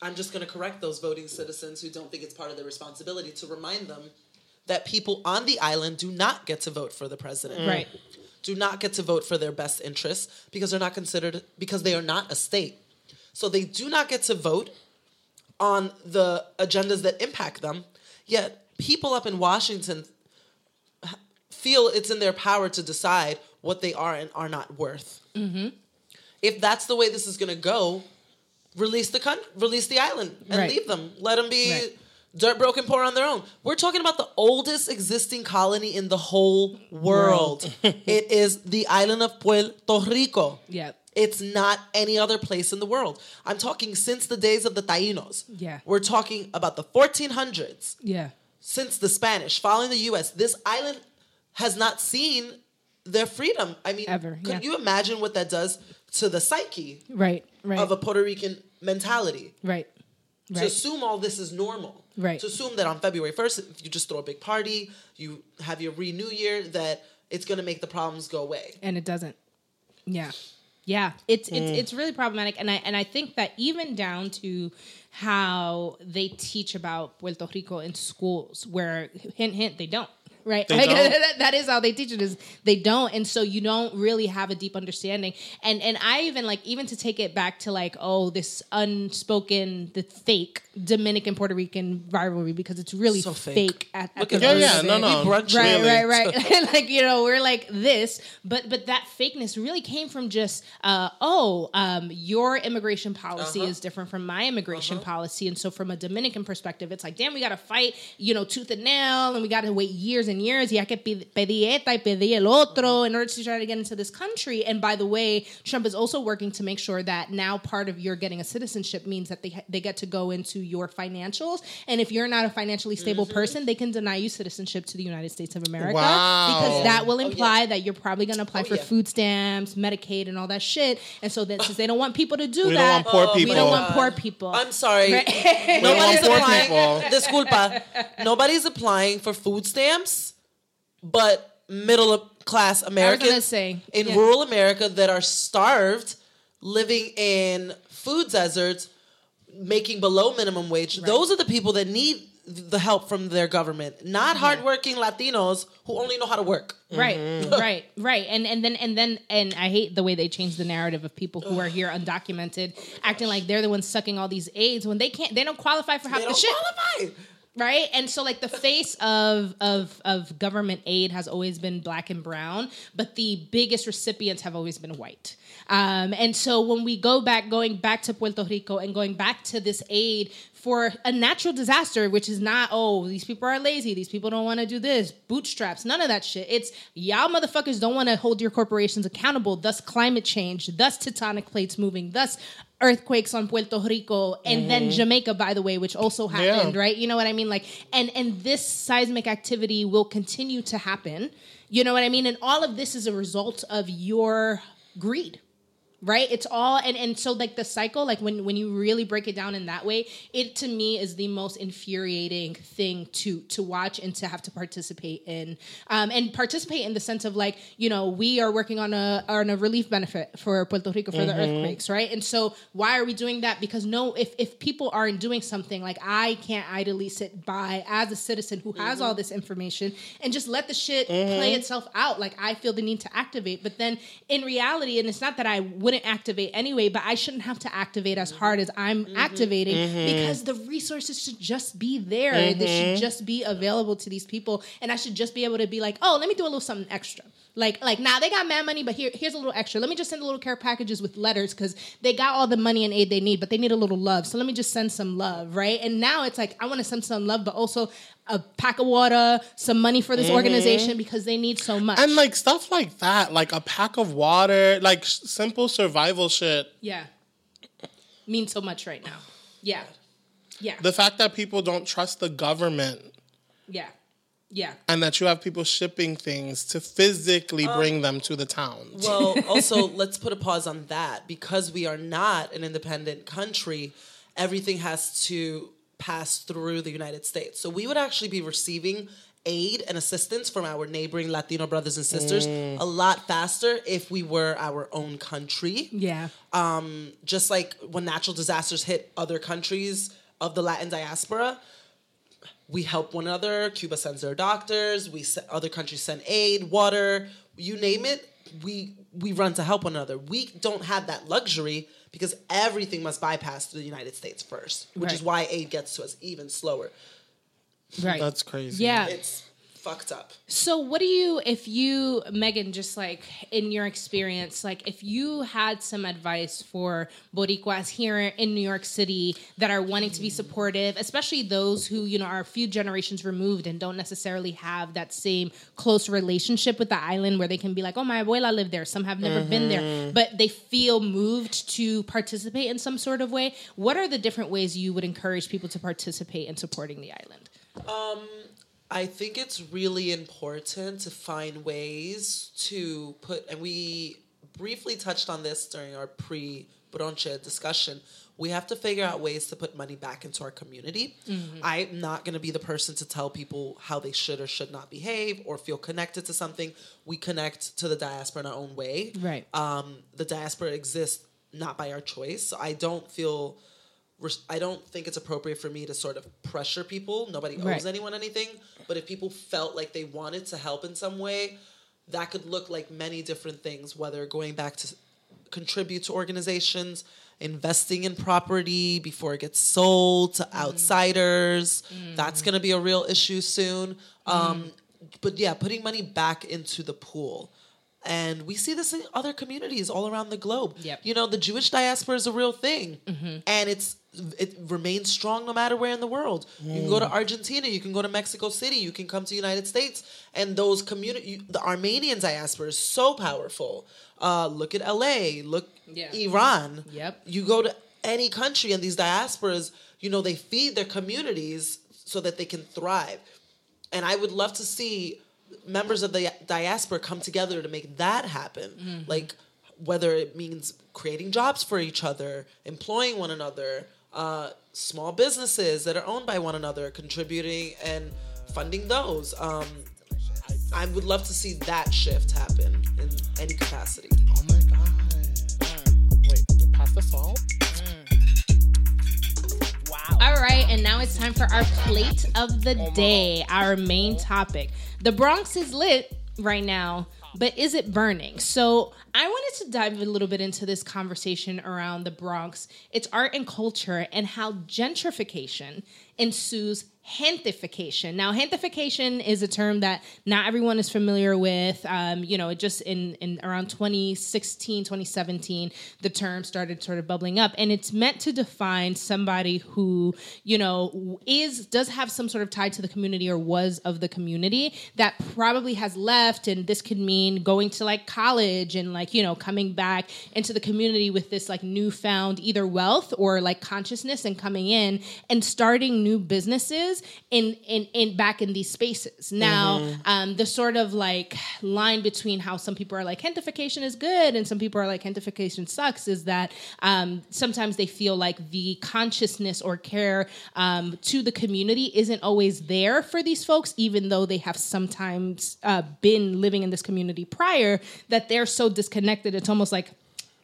I'm just going to correct those voting citizens who don't think it's part of their responsibility to remind them that people on the island do not get to vote for the president. Mm.
Right.
Do not get to vote for their best interests because they're not considered because they are not a state. So they do not get to vote on the agendas that impact them. Yet people up in Washington feel it's in their power to decide what they are and are not worth. Mm-hmm. If that's the way this is going to go, release the con- release the island and
Right.
leave them. Let them be
Right.
dirt broken poor on their own. We're talking about the oldest existing colony in the whole world. it is the island of Puerto Rico.
Yeah.
It's not any other place in the world. I'm talking since the days of the Taínos.
Yeah.
We're talking about the 1400s,
Yeah.
since the Spanish, following the US. This island has not seen their freedom. I mean,
Ever,
could
yeah.
you imagine what that does to the psyche
Right. Right.
of a Puerto Rican mentality?
right.
To assume all this is normal.
Right.
To assume that on February 1st, if you just throw a big party, you have your renew year, that it's going to make the problems go away.
and it doesn't. Yeah, yeah, it's
Mm.
it's it's really problematic, and I and I think that even down to how they teach about Puerto Rico in schools, where hint hint they don't. Right,
They
Like,
don't.
that- that is how they teach it. Is they don't, and so you don't really have a deep understanding. And and I even like even to take it back to like oh this unspoken the fake Dominican Puerto Rican rivalry because it's really
So fake.
fake. at, at
Look
the
at
Yeah, yeah, no, no.
brunch
right,
really.
right, right. like you know, we're like this, but but that fakeness really came from just uh, oh, um, your immigration policy
Uh-huh.
is different from my immigration policy, and so from a Dominican perspective, it's like damn, we got to fight, you know, tooth and nail, and we got to wait years and years. Ya que pid- pedí esta y pedí el otro in order to try to get into this country. And by the way, Trump is also working to make sure that now part of your getting a citizenship means that they they get to go into your financials, and if you're not a financially stable
Mm-hmm.
person, they can deny you citizenship to the United States of America
Wow.
because that will
Oh, yeah.
imply that you're probably going to apply
Oh,
for
yeah.
food stamps, Medicaid, and all that shit. And so then, since they don't want people to do
We don't
that,
want poor
we
people.
don't want poor people.
I'm sorry.
Right?
Nobody's applying. Disculpa. Nobody's applying for food stamps, but middle class Americans
say,
in
yeah.
rural America that are starved, living in food deserts, making below minimum wage. Those are the people that need the help from their government, not hardworking Latinos who only know how to work.
Right,
Mm-hmm.
right, right, and and then and then and I hate the way they change the narrative of people who are here undocumented, acting like they're the ones sucking all these aids when they can't, they don't qualify for half
They
the
don't
shit.
qualify.
Right? And so like the face of of of government aid has always been black and brown but the biggest recipients have always been white. Um, and so when we go back going back to puerto rico and going back to this aid for a natural disaster which is not oh these people are lazy these people don't want to do this bootstraps none of that shit. It's y'all motherfuckers don't want to hold your corporations accountable thus climate change thus tectonic plates moving thus earthquakes on Puerto Rico and then mm-hmm. Jamaica, by the way, which also happened,
Yeah.
right? You know what I mean? Like, and and this seismic activity will continue to happen. You know what I mean? And all of this is a result of your greed. Right? It's all and and so like the cycle, like when when you really break it down in that way, it to me is the most infuriating thing to to watch and to have to participate in. Um and participate in the sense of like, you know, we are working on a on a relief benefit for Puerto Rico for the mm-hmm. earthquakes, right? And so why are we doing that? Because no, if if people aren't doing something, like I can't idly sit by as a citizen who has all mm-hmm. this information and just let the shit play mm-hmm. itself out. Like I feel the need to activate, but then in reality, and it's not that I wouldn't activate anyway, but I shouldn't have to activate as hard as I'm mm-hmm. activating mm-hmm. because the resources should just be there. They should mm-hmm. just be available to these people, and I should just be able to be like, oh, let me do a little something extra. Like, like now they got mad money, but here, here's a little extra. Let me just send a little care packages with letters because they got all the money and aid they need, but they need a little love. So let me just send some love, right? And now it's like I want to send some love, but also a pack of water, some money for this mm-hmm. organization because they need so much.
And like stuff like that, like a pack of water, like s- simple survival shit.
yeah, means so much right now. Yeah. Yeah.
The fact that people don't trust the government
yeah. Yeah.
and that you have people shipping things to physically um, bring them to the towns.
Well, also, let's put a pause on that. Because we are not an independent country, everything has to pass through the United States. So we would actually be receiving aid and assistance from our neighboring Latino brothers and sisters mm. a lot faster if we were our own country.
Yeah.
Um, just like when natural disasters hit other countries of the Latin diaspora, we help one another. Cuba sends their doctors. We se- other countries send aid, water, you name it. We we run to help one another. We don't have that luxury because everything must bypass the United States first, which is why aid gets to us even slower.
Right.
That's crazy.
Yeah.
It's fucked up.
So, what do you, if you, Megan, just like in your experience, like if you had some advice for Boricuas here in New York City that are wanting to be supportive, especially those who, you know, are a few generations removed and don't necessarily have that same close relationship with the island where they can be like, oh, my abuela lived there. Some have never been there, mm-hmm. but they feel moved to participate in some sort of way. What are the different ways you would encourage people to participate in supporting the island?
Um, I think it's really important to find ways to put, and we briefly touched on this during our pre bronche discussion. We have to figure out ways to put money back into our community. I'm not going to be the person to tell people how they should or should not behave or feel connected to something. We connect to the diaspora in our own way.
Right.
Um, the diaspora exists not by our choice. So I don't feel. I don't think it's appropriate for me to sort of pressure people. Nobody owes
Right.
anyone anything. But if people felt like they wanted to help in some way, that could look like many different things, whether going back to contribute to organizations, investing in property before it gets sold to mm-hmm. outsiders. Mm. That's going to be a real issue soon. Mm. Um, but yeah, putting money back into the pool. And we see this in other communities all around the globe.
Yep.
You know, the Jewish diaspora is a real thing. Mm-hmm. And it's it remains strong no matter where in the world. You can go to Argentina, you can go to Mexico City, you can come to the United States, and those community the Armenian diaspora is so powerful. Uh, look at LA, look
Yeah.
Iran.
Yep.
You go to any country and these diasporas, you know, they feed their communities so that they can thrive. And I would love to see members of the diaspora come together to make that happen. Like whether it means creating jobs for each other, employing one another, uh, small businesses that are owned by one another, contributing and funding those. Um, I would love to see that shift happen in any capacity.
Oh my god. Wait, pass the salt?
All right, and now it's time for our plate of the day, our main topic. The Bronx is lit right now, but is it burning? So, I wanted to dive a little bit into this conversation around the Bronx, its art and culture, and how gentrification ensues gentrification. Now, gentrification is a term that not everyone is familiar with. Um, you know, it just in, in around 2016, 2017, the term started sort of bubbling up, and it's meant to define somebody who, you know, is does have some sort of tie to the community or was of the community that probably has left, and this could mean going to like college and like you know coming back into the community with this like newfound either wealth or like consciousness and coming in and starting new businesses in in, in back in these spaces. Now, um, the sort of like line between how some people are like gentrification is good and some people are like gentrification sucks is that um, sometimes they feel like the consciousness or care um, to the community isn't always there for these folks, even though they have sometimes uh, been living in this community prior. That they're so disconnected, it's almost like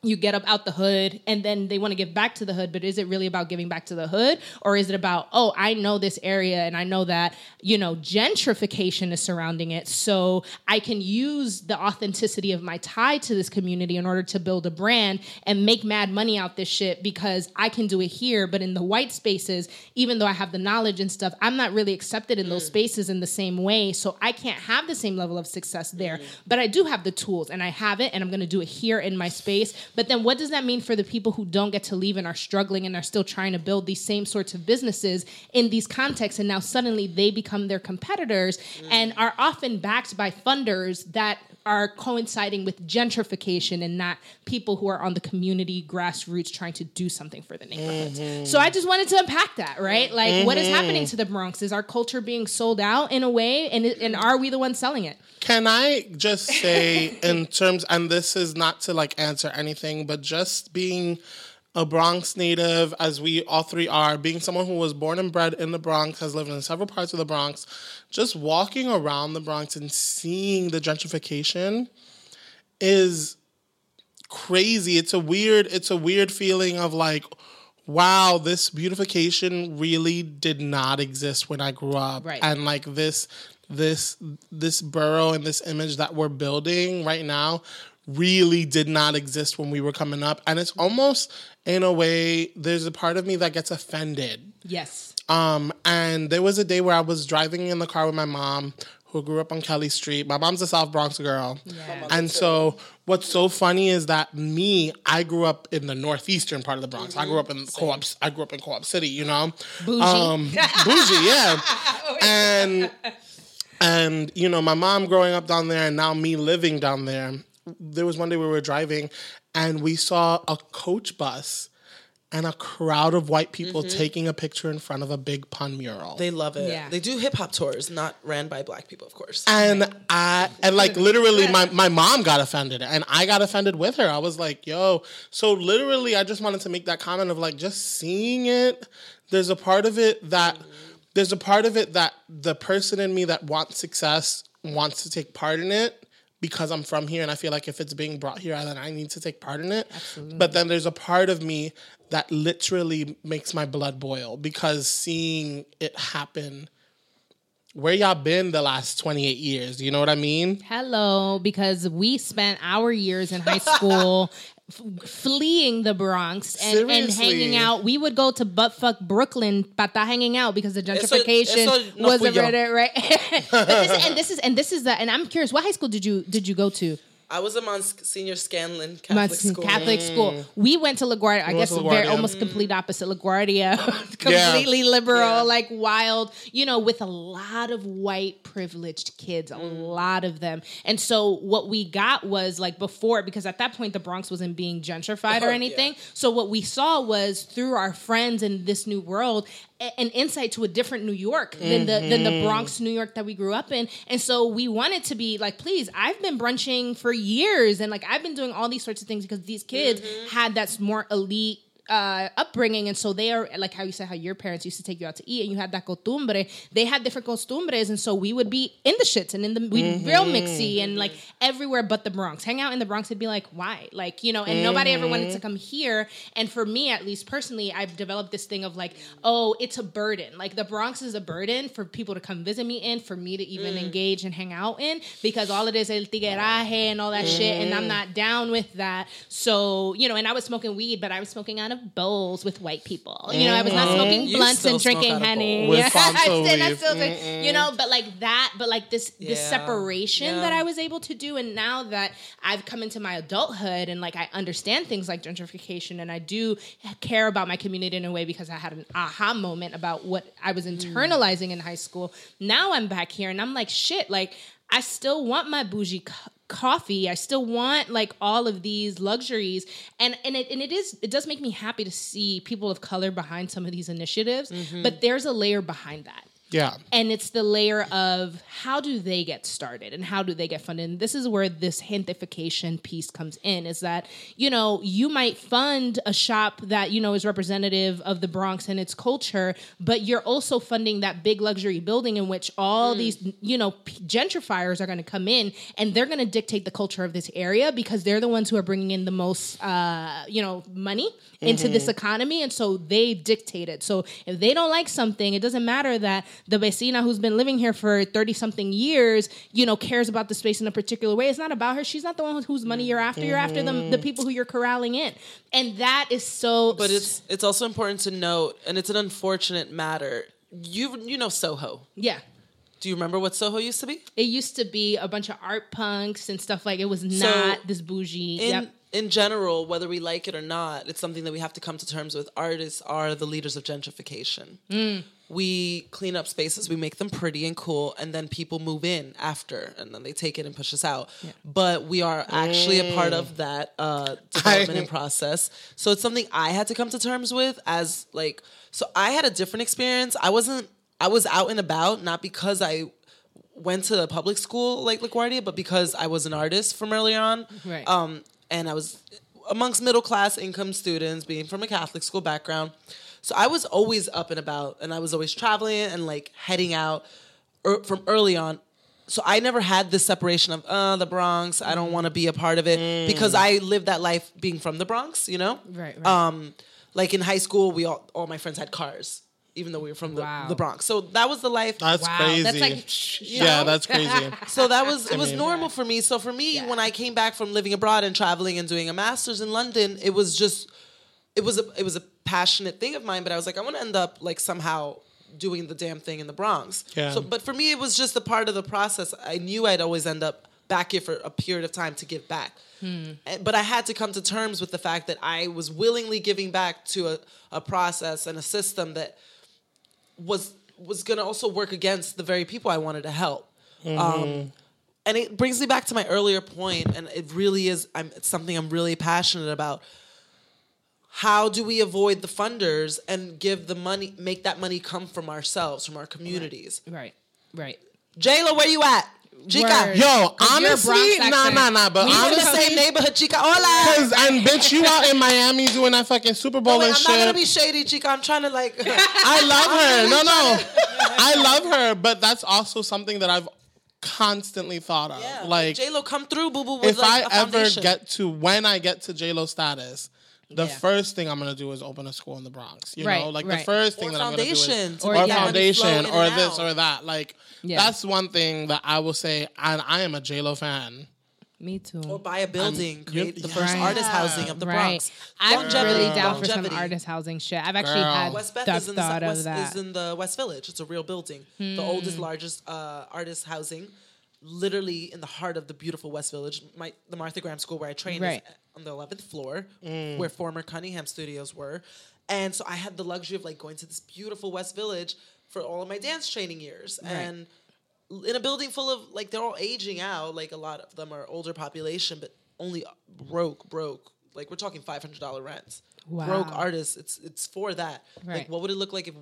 you get up out the hood and then they want to give back to the hood but is it really about giving back to the hood? Or is it about oh i know this area and i know that you know gentrification is surrounding it so i can use the authenticity of my tie to this community in order to build a brand and make mad money out this shit because i can do it here but in the white spaces even though i have the knowledge and stuff i'm not really accepted in those mm. spaces in the same way so i can't have the same level of success there. Mm. But i do have the tools and i have it and i'm going to do it here in my space but then what does that mean for the people who don't get to leave and are struggling and are still trying to build these same sorts of businesses in these contexts? And now suddenly they become their competitors mm. and are often backed by funders that are coinciding with gentrification and not people who are on the community grassroots trying to do something for the neighborhoods.
Mm-hmm.
So I just wanted to unpack that, right? Like, what is happening to the Bronx? Is our culture being sold out in a way, and and are we the ones selling it?
Can I just say, in terms, and this is not to like answer anything, but just being a Bronx native, as we all three are, being someone who was born and bred in the Bronx, has lived in several parts of the Bronx, just walking around the Bronx and seeing the gentrification is crazy. It's a weird, it's a weird feeling of like, wow, this beautification really did not exist when I grew up.
Right.
And like this this this borough and this image that we're building right now really did not exist when we were coming up. And it's almost in a way, there's a part of me that gets offended
Yes.
um, and there was a day where I was driving in the car with my mom, who grew up on Kelly Street. My mom's a South Bronx girl.
Yeah.
And so what's so funny is that me, I grew up in the northeastern part of the Bronx. I grew up in co-op I grew up in Co-op City, you know?
Bougie.
Um, bougie, yeah. and and you know, my mom growing up down there and now me living down there. There was one day we were driving and we saw a coach bus and a crowd of white people mm-hmm. taking a picture in front of a big pun mural.
They love it.
Yeah.
They do hip hop tours, not ran by black people, of course.
and I and like literally my, my mom got offended and I got offended with her. I was like, yo. So literally I just wanted to make that comment of like just seeing it. There's a part of it that mm-hmm. there's a part of it that the person in me that wants success wants to take part in it because I'm from here and I feel like if it's being brought here then I need to take part in it. But then there's a part of me that literally makes my blood boil because seeing it happen where y'all been the last 28 years you know what i mean
Hello, because we spent our years in high school f- fleeing the Bronx and, and hanging out. We would go to buttfuck Brooklyn estar hanging out because the gentrification
eso no
was
a
right, right. and this is and this is the and I'm curious, what high school did you did you go to?
I was a Monsignor Scanlan
My
Catholic school.
Catholic school. Mm. We went to LaGuardia. I
went
guess
to
very
LaGuardia.
almost complete opposite LaGuardia. completely liberal,
Yeah.
like wild, you know, with a lot of white privileged kids, a mm. lot of them. And so what we got was like before, because at that point the Bronx wasn't being gentrified or
Oh, yeah.
anything. So what we saw was through our friends in this new world a- an insight to a different New York than the than the mm-hmm. Bronx New York that we grew up in. And so we wanted to be like, please, I've been brunching for years and like I've been doing all these sorts of things because these kids mm-hmm. had that more elite uh, upbringing, and so they are like how you said how your parents used to take you out to eat, and you had that costumbre. They had different costumbres, and so we would be in the shits and in the we mm-hmm. real mixy and like everywhere but the Bronx. Hang out in the Bronx, it'd be like why, like you know, and nobody ever wanted to mm-hmm. come here. And for me, at least personally, I've developed this thing of like, oh, it's a burden. Like the Bronx is a burden for people to come visit me in, for me to even mm. engage and hang out in, because all it is el tigueraje and all that shit, and I'm mm-hmm. not down with that. So you know, and I was smoking weed, but I was smoking out of bowls with white people. You know, I was not smoking
You
blunts and drinking honey. Yeah, I still- I still do- you know, but like that, but like this this separation
Yeah.
that I was able to do, and now that I've come into my adulthood and like I understand things like gentrification, and I do care about my community in a way because I had an aha moment about what I was
Mm.
internalizing in high school. Now I'm back here, and I'm like, shit, like I still want my bougie. Co- coffee. I still want like all of these luxuries. And and it, and it is it does make me happy to see people of color behind some of these initiatives
Mm-hmm.
but there's a layer behind that
yeah.
And it's the layer of how do they get started and how do they get funded? And this is where this gentrification piece comes in is that you know you might fund a shop that you know is representative of the bronx and its culture but you're also funding that big luxury building in which all these you know p- gentrifiers are going to come in and they're going to dictate the culture of this area because they're the ones who are bringing in the most uh, you know money into this economy and so they dictate it. So if they don't like something it doesn't matter that the vecina who's been living here for 30 something years you know cares about the space in a particular way it's not about her she's not the one whose money mm. you're after you're after the, the mm-hmm. people who you're corralling in and that is so
But it's it's also important to note, and it's an unfortunate matter. You you know Soho.
yeah
Do you remember what Soho used to be?
it used to be a bunch of art punks and stuff like it was not this bougie
In
yep.
in general, whether we like it or not, it's something that we have to come to terms with. Artists are the leaders of gentrification. Mm. We clean up spaces, we make them pretty and cool, and then people move in after, and then they take it and push us out. But we are actually a part of that uh, development and process. So it's something I had to come to terms with as like. So I had a different experience. I wasn't. I was out and about, not because I went to a public school like LaGuardia, but because I was an artist from early on.
Right.
Um, and I was amongst middle class income students, being from a Catholic school background. So I was always up and about, and I was always traveling and like heading out er, from early on. So I never had this separation of uh, the Bronx. I don't want to be a part of it because I lived that life being from the Bronx. You know,
Right, right.
Um, like in high school, we all all my friends had cars, even though we were from the,
Wow.
the Bronx. So that was the life.
That's
Wow,
crazy.
that's like
yeah, that's crazy.
So that was it was
mean-
normal for me. So for me,
Yeah.
when I came back from living abroad and traveling and doing a master's in London, it was just it was a it was a passionate thing of mine. But I was like, I want to end up like somehow doing the damn thing in the Bronx.
Yeah.
So, but for me, it was just a part of the process. I knew I'd always end up back here for a period of time to give back. And- But I had to come to terms with the fact that I was willingly giving back to a, a process and a system that was was going to also work against the very people I wanted to help. Um, and it brings me back to my earlier point, and it really is I'm, it's something I'm really passionate about. How do we avoid the funders and give the money, make that money come from ourselves, from our communities?
right, right.
J Lo, where you at? Chica,
Word.
Yo,
'Cause
honestly, nah, nah, nah. But
We
in the
honestly,
same neighborhood, Chica. Hola.
Cause and bitch, you out in Miami doing that fucking Super Bowl
Wait,
and
I'm
shit.
not gonna be shady, Chica. I'm trying to like.
I love her. No, no, I love her. But that's also something that I've constantly thought of.
yeah,
like,
J Lo, come through, boo boo.
If
like,
I
a
ever get to when I get to J Lo status, the
Yeah.
first thing I'm gonna do is open a school in the Bronx. You
Right,
know, like
right.
the first thing
Or
that I'm gonna do is
foundation, to
or,
make that money
foundation or this
out.
or that. Like
Yeah.
that's one thing that I will say. And I am a J Lo fan.
Me too.
or buy a building,
Um,
create the first
Right.
artist housing of the
right.
Bronx.
I'm
Longevity,
really down for some artist housing shit. I've actually
Girl.
had Westbeth
is in, the,
thought of
West,
that.
is in the West Village. It's a real building, the
Hmm.
oldest, largest uh, artist housing, literally in the heart of the beautiful West Village. My the Martha Graham School where I trained
Right.
is on the eleventh floor, mm. where former Cunningham Studios were, and so I had the luxury of like going to this beautiful West Village for all of my dance training years, and in a building full of like they're all aging out. Like a lot of them are older population, but only broke, broke. Like we're talking five hundred dollar rents. Broke artists. It's it's for that. Like what would it look like if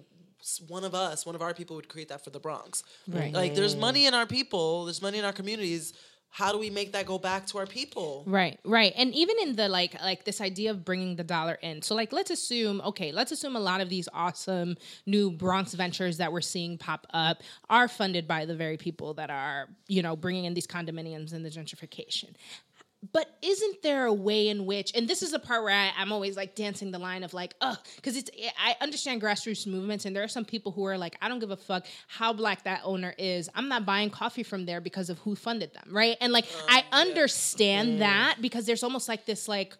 one of us, one of our people, would create that for the Bronx?
Right.
Like there's money in our people. There's money in our communities. How do we make that go back to our people?
Right, right. And even in the like like this idea of bringing the dollar in. So like let's assume okay, let's assume a lot of these awesome new Bronx ventures that we're seeing pop up are funded by the very people that are, you know, bringing in these condominiums and the gentrification. But isn't there a way in which, and this is the part where I, I'm always like dancing the line of like, ugh, because it's, I understand grassroots movements, and there are some people who are like, I don't give a fuck how black that owner is. I'm not buying coffee from there because of who funded them, right? And like, oh, I understand mm. that because there's almost like this, like,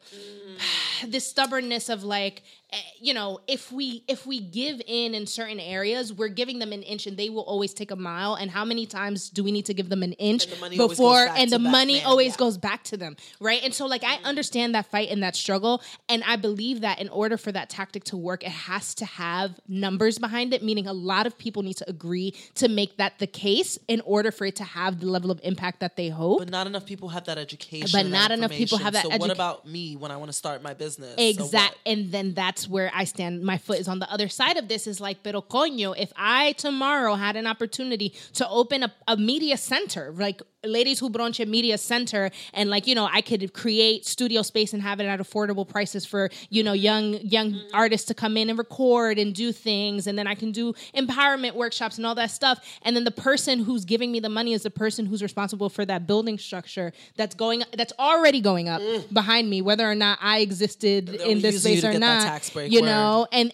this stubbornness of like, Eh, you know, if we if we give in in certain areas, we're giving them an inch, and they will always take a mile. And how many times do we need to give them an inch
And the money always goes
before? And the money
man,
always
yeah.
goes back to them, right? And so, like, I understand that fight and that struggle, and I believe that in order for that tactic to work, it has to have numbers behind it. Meaning, a lot of people need to agree to make that the case in order for it to have the level of impact that they hope.
But not enough people have that education.
But not enough people have that
So what about me when I want to start my business? So
and then that's where I stand. My foot is on the other side of this. Is like, pero coño, if I tomorrow had an opportunity to open a, a media center, like Ladies Who Bronche Media Center, and like you know, I could create studio space and have it at affordable prices for you know young young artists to come in and record and do things, and then I can do empowerment workshops and all that stuff. And then the person who's giving me the money is the person who's responsible for that building structure that's going that's already going up behind me, whether or not I existed
they'll
in this space or not. you
word.
know, and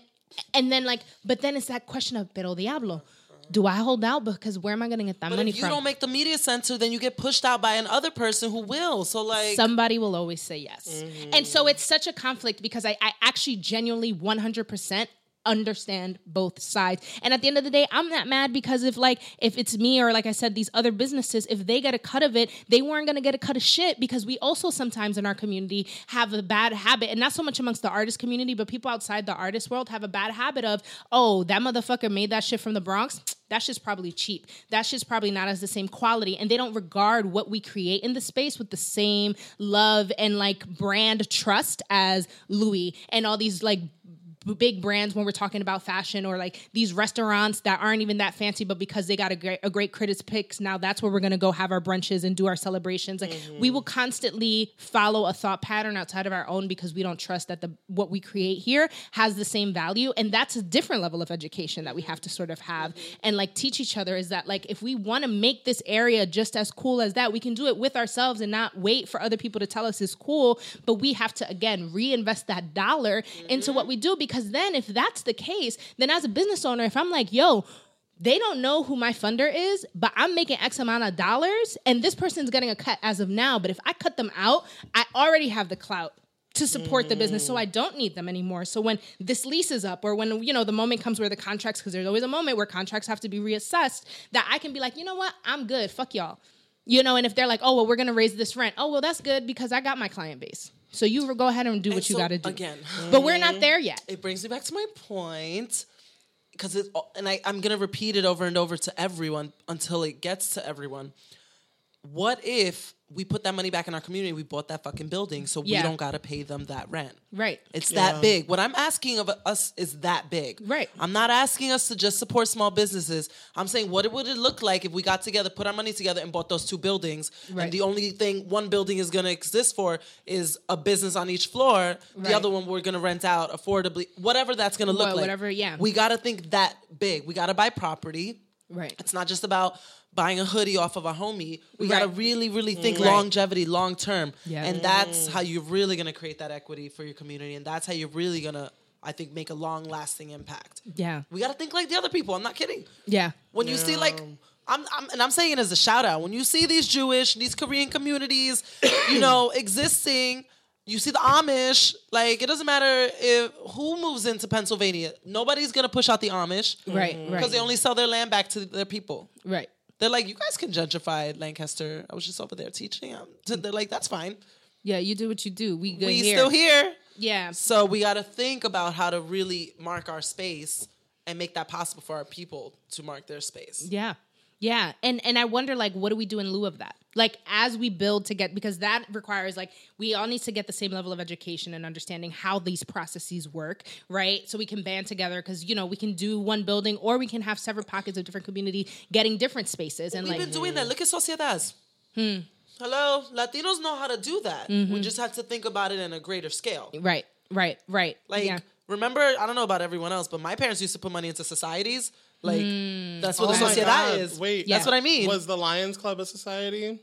and then like, but then it's that question of pero diablo. Do I hold out because where am I going to get that
But
money
if you
from?
don't make the media center, then you get pushed out by another person who will. So like,
Somebody will always say yes.
Mm-hmm.
And so it's such a conflict because I, I actually genuinely 100% understand both sides. And at the end of the day, I'm not mad because if like if it's me or like I said, these other businesses, if they get a cut of it, they weren't gonna get a cut of shit because we also sometimes in our community have a bad habit, and not so much amongst the artist community, but people outside the artist world have a bad habit of, oh, that motherfucker made that shit from the Bronx. That shit's probably cheap. That shit's probably not as the same quality. And they don't regard what we create in the space with the same love and like brand trust as Louis and all these like big brands when we're talking about fashion or like these restaurants that aren't even that fancy but because they got a great, a great critics picks now that's where we're going to go have our brunches and do our celebrations. Like we mm-hmm. will constantly follow a thought pattern outside of our own because we don't trust that the what we create here has the same value. And that's a different level of education that we have to sort of have mm-hmm. and like teach each other is that like if we want to make this area just as cool as that we can do it with ourselves and not wait for other people to tell us it's cool. But we have to again reinvest that dollar into what mm-hmm. we do because then if that's the case then as a business owner if i'm like yo they don't know who my funder is, but I'm making X amount of dollars, and this person's getting a cut as of now. But if I cut them out, I already have the clout to support the business, so I mm. don't need them anymore. So when this lease is up, or when you know the moment comes where the contracts, because there's always a moment where contracts have to be reassessed, that I can be like, you know what, I'm good. Fuck y'all. You know, and if they're like, oh well, we're gonna raise this rent. Oh well, that's good because I got my client base. So you go ahead and do what you
so,
got to do.
again.
but we're not there yet.
it brings me back to my point because it and I, i'm going to repeat it over and over to everyone until it gets to everyone what if we put that money back in our community we bought that fucking building so
Yeah.
we don't got to pay them that rent
Right.
it's
Yeah.
that big what i'm asking of us is that big
Right.
i'm not asking us to just support small businesses i'm saying what would it look like if we got together put our money together and bought those two buildings
Right.
and the only thing one building is going to exist for is a business on each floor the other one we're going to rent out affordably whatever that's going to look
Wha-
like
whatever, yeah.
we got to think that big we got to buy property
Right.
it's not just about buying a hoodie off of a homie. We got to really, really think
Right.
longevity, long term.
Yeah.
And that's how you're really going to create that equity for your community. And that's how you're really going to, I think, make a long lasting impact.
Yeah.
We got to think like the other people. I'm not kidding.
Yeah.
When you see like, I'm, I'm and I'm saying it as a shout out. When you see these Jewish, these Korean communities, you know, existing, you see the Amish. Like it doesn't matter if who moves into Pennsylvania. Nobody's gonna push out the Amish,
Right.
Because
Right.
they only sell their land back to their people.
Right.
They're like, you guys can gentrify Lancaster. I was just over there teaching. Um, They're like, that's fine.
Yeah, you do what you do. We good
We
here.
still here.
Yeah.
So we got to think about how to really mark our space and make that possible for our people to mark their space.
Yeah. Yeah. And and I wonder like what do we do in lieu of that? Like as we build to get because that requires like we all need to get the same level of education and understanding how these processes work, right? So we can band together because you know we can do one building or we can have separate pockets of different community getting different spaces and
We've
like
been doing that. Look at Sociedades.
Hmm.
Hello, Latinos know how to do that.
Mm-hmm.
We just have to think about it in a greater scale.
right, right, right.
Like,
yeah.
remember, I don't know about everyone else, but my parents used to put money into societies. Like,
Hmm.
that's what
Oh
the
my
Sociedad
God.
is.
Wait,
that's what I mean.
Was the Lions Club a society?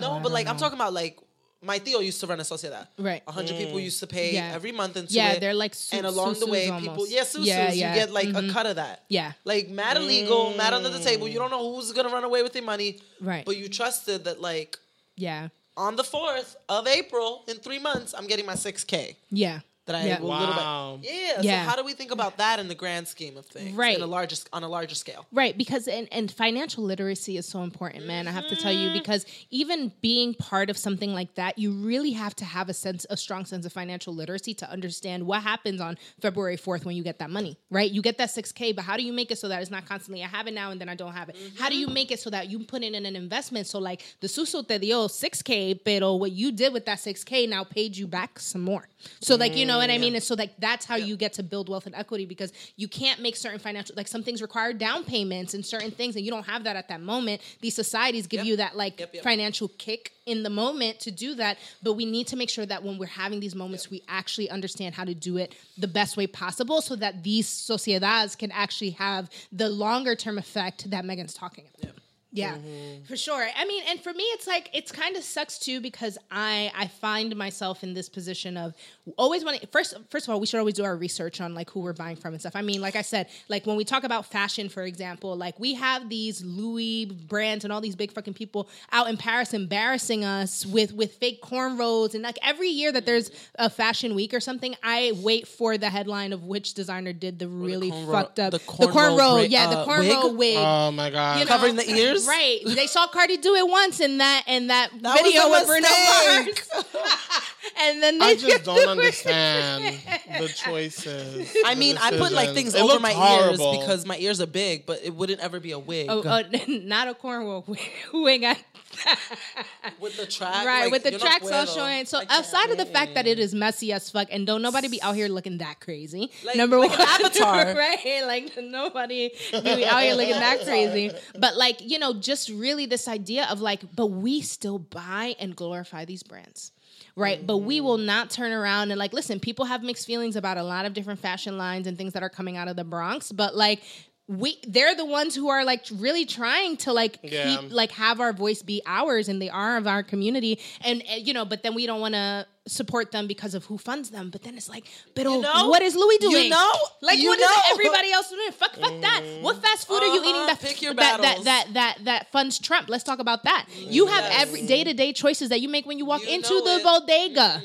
No, but like I'm talking about like my Theo used to run a sociedad.
Right.
A hundred people used to pay
Yeah.
every month into
Yeah,
it.
they're like su-
and along the way,
almost.
people yeah, susus,
Yeah,
you get like a cut of that.
Yeah.
Like mad illegal, mad under the table. You don't know who's gonna run away with your money.
Right.
But you trusted that like
Yeah.
on the fourth of April in three months, I'm getting my six K.
Yeah.
That I
Yeah.
will little
Wow.
bit. Yeah.
Yeah.
So how do we think about that in the grand scheme of things?
Right.
In a larger on a larger scale.
Right, because and, and financial literacy is so important, man. I have to tell you mm-hmm. because even being part of something like that, you really have to have a sense, a strong sense of financial literacy to understand what happens on February fourth when you get that money. Right, you get that six k, but how do you make it so that it's not constantly I have it now and then I don't have it? Mm-hmm. How do you make it so that you put it in an investment? So like the suso te dio six k, pero what you did with that six k now paid you back some more. So like you know what I mean? And so like that's how you get to build wealth and equity because you can't make certain financial like some things require down payments and certain things and you don't have that at that moment. These societies give you that like financial kick in the moment to do that, but we need to make sure that when we're having these moments we actually understand how to do it the best way possible so that these sociedades can actually have the longer term effect that Megan's talking about. Yeah, for sure. I mean, and for me, it's like it's kind of sucks too because I I find myself in this position of always want to first first of all we should always do our research on like who we're buying from and stuff. I mean, like I said, like when we talk about fashion, for example, like we have these Louis brands and all these big fucking people out in Paris embarrassing us with with fake cornrows and like every year that there's a fashion week or something, I wait for the headline of which designer did the really
cornrow-
fucked up
the
the
cornrow
cornrow,
bra-
yeah, the
uh,
cornrow
wig?
wig.
Oh my god.
You know?
Covering the ears?
Right. They saw Cardi do it once in that in that,
That was
video
a
with Bruno
mistake.
Mars. and then they
I just don't understand the choices.
I mean, I put like things
It
over my
horrible.
ears because my ears are big, but it wouldn't ever be a wig.
Oh, oh, not a cornrow wig. wig. I-
with the track,
right,
like,
with the tracks all showing. So
I can't.
outside of the fact that it is messy as fuck, and don't nobody be out here looking that crazy.
Like-
Number
like
one,
avatar.
right? Like nobody be out here looking that crazy. But like you know, just really this idea of like, but we still buy and glorify these brands. Right, but we will not turn around and like listen. People have mixed feelings about a lot of different fashion lines and things that are coming out of the Bronx, but like we, they're the ones who are like really trying to like
Yeah.
keep like have our voice be ours and they are of our community and, uh, you know but then we don't want to support them because of who funds them but then it's like but
You know?
what is louis
You
doing
know?
like
You
what is
know?
everybody else doing fuck fuck that what fast food are you eating
Uh-huh.
that
your
that, that
battles.
that that that funds trump let's talk about that you have
Yes.
every day-to-day choices that you make when you walk
You
into the
it.
bodega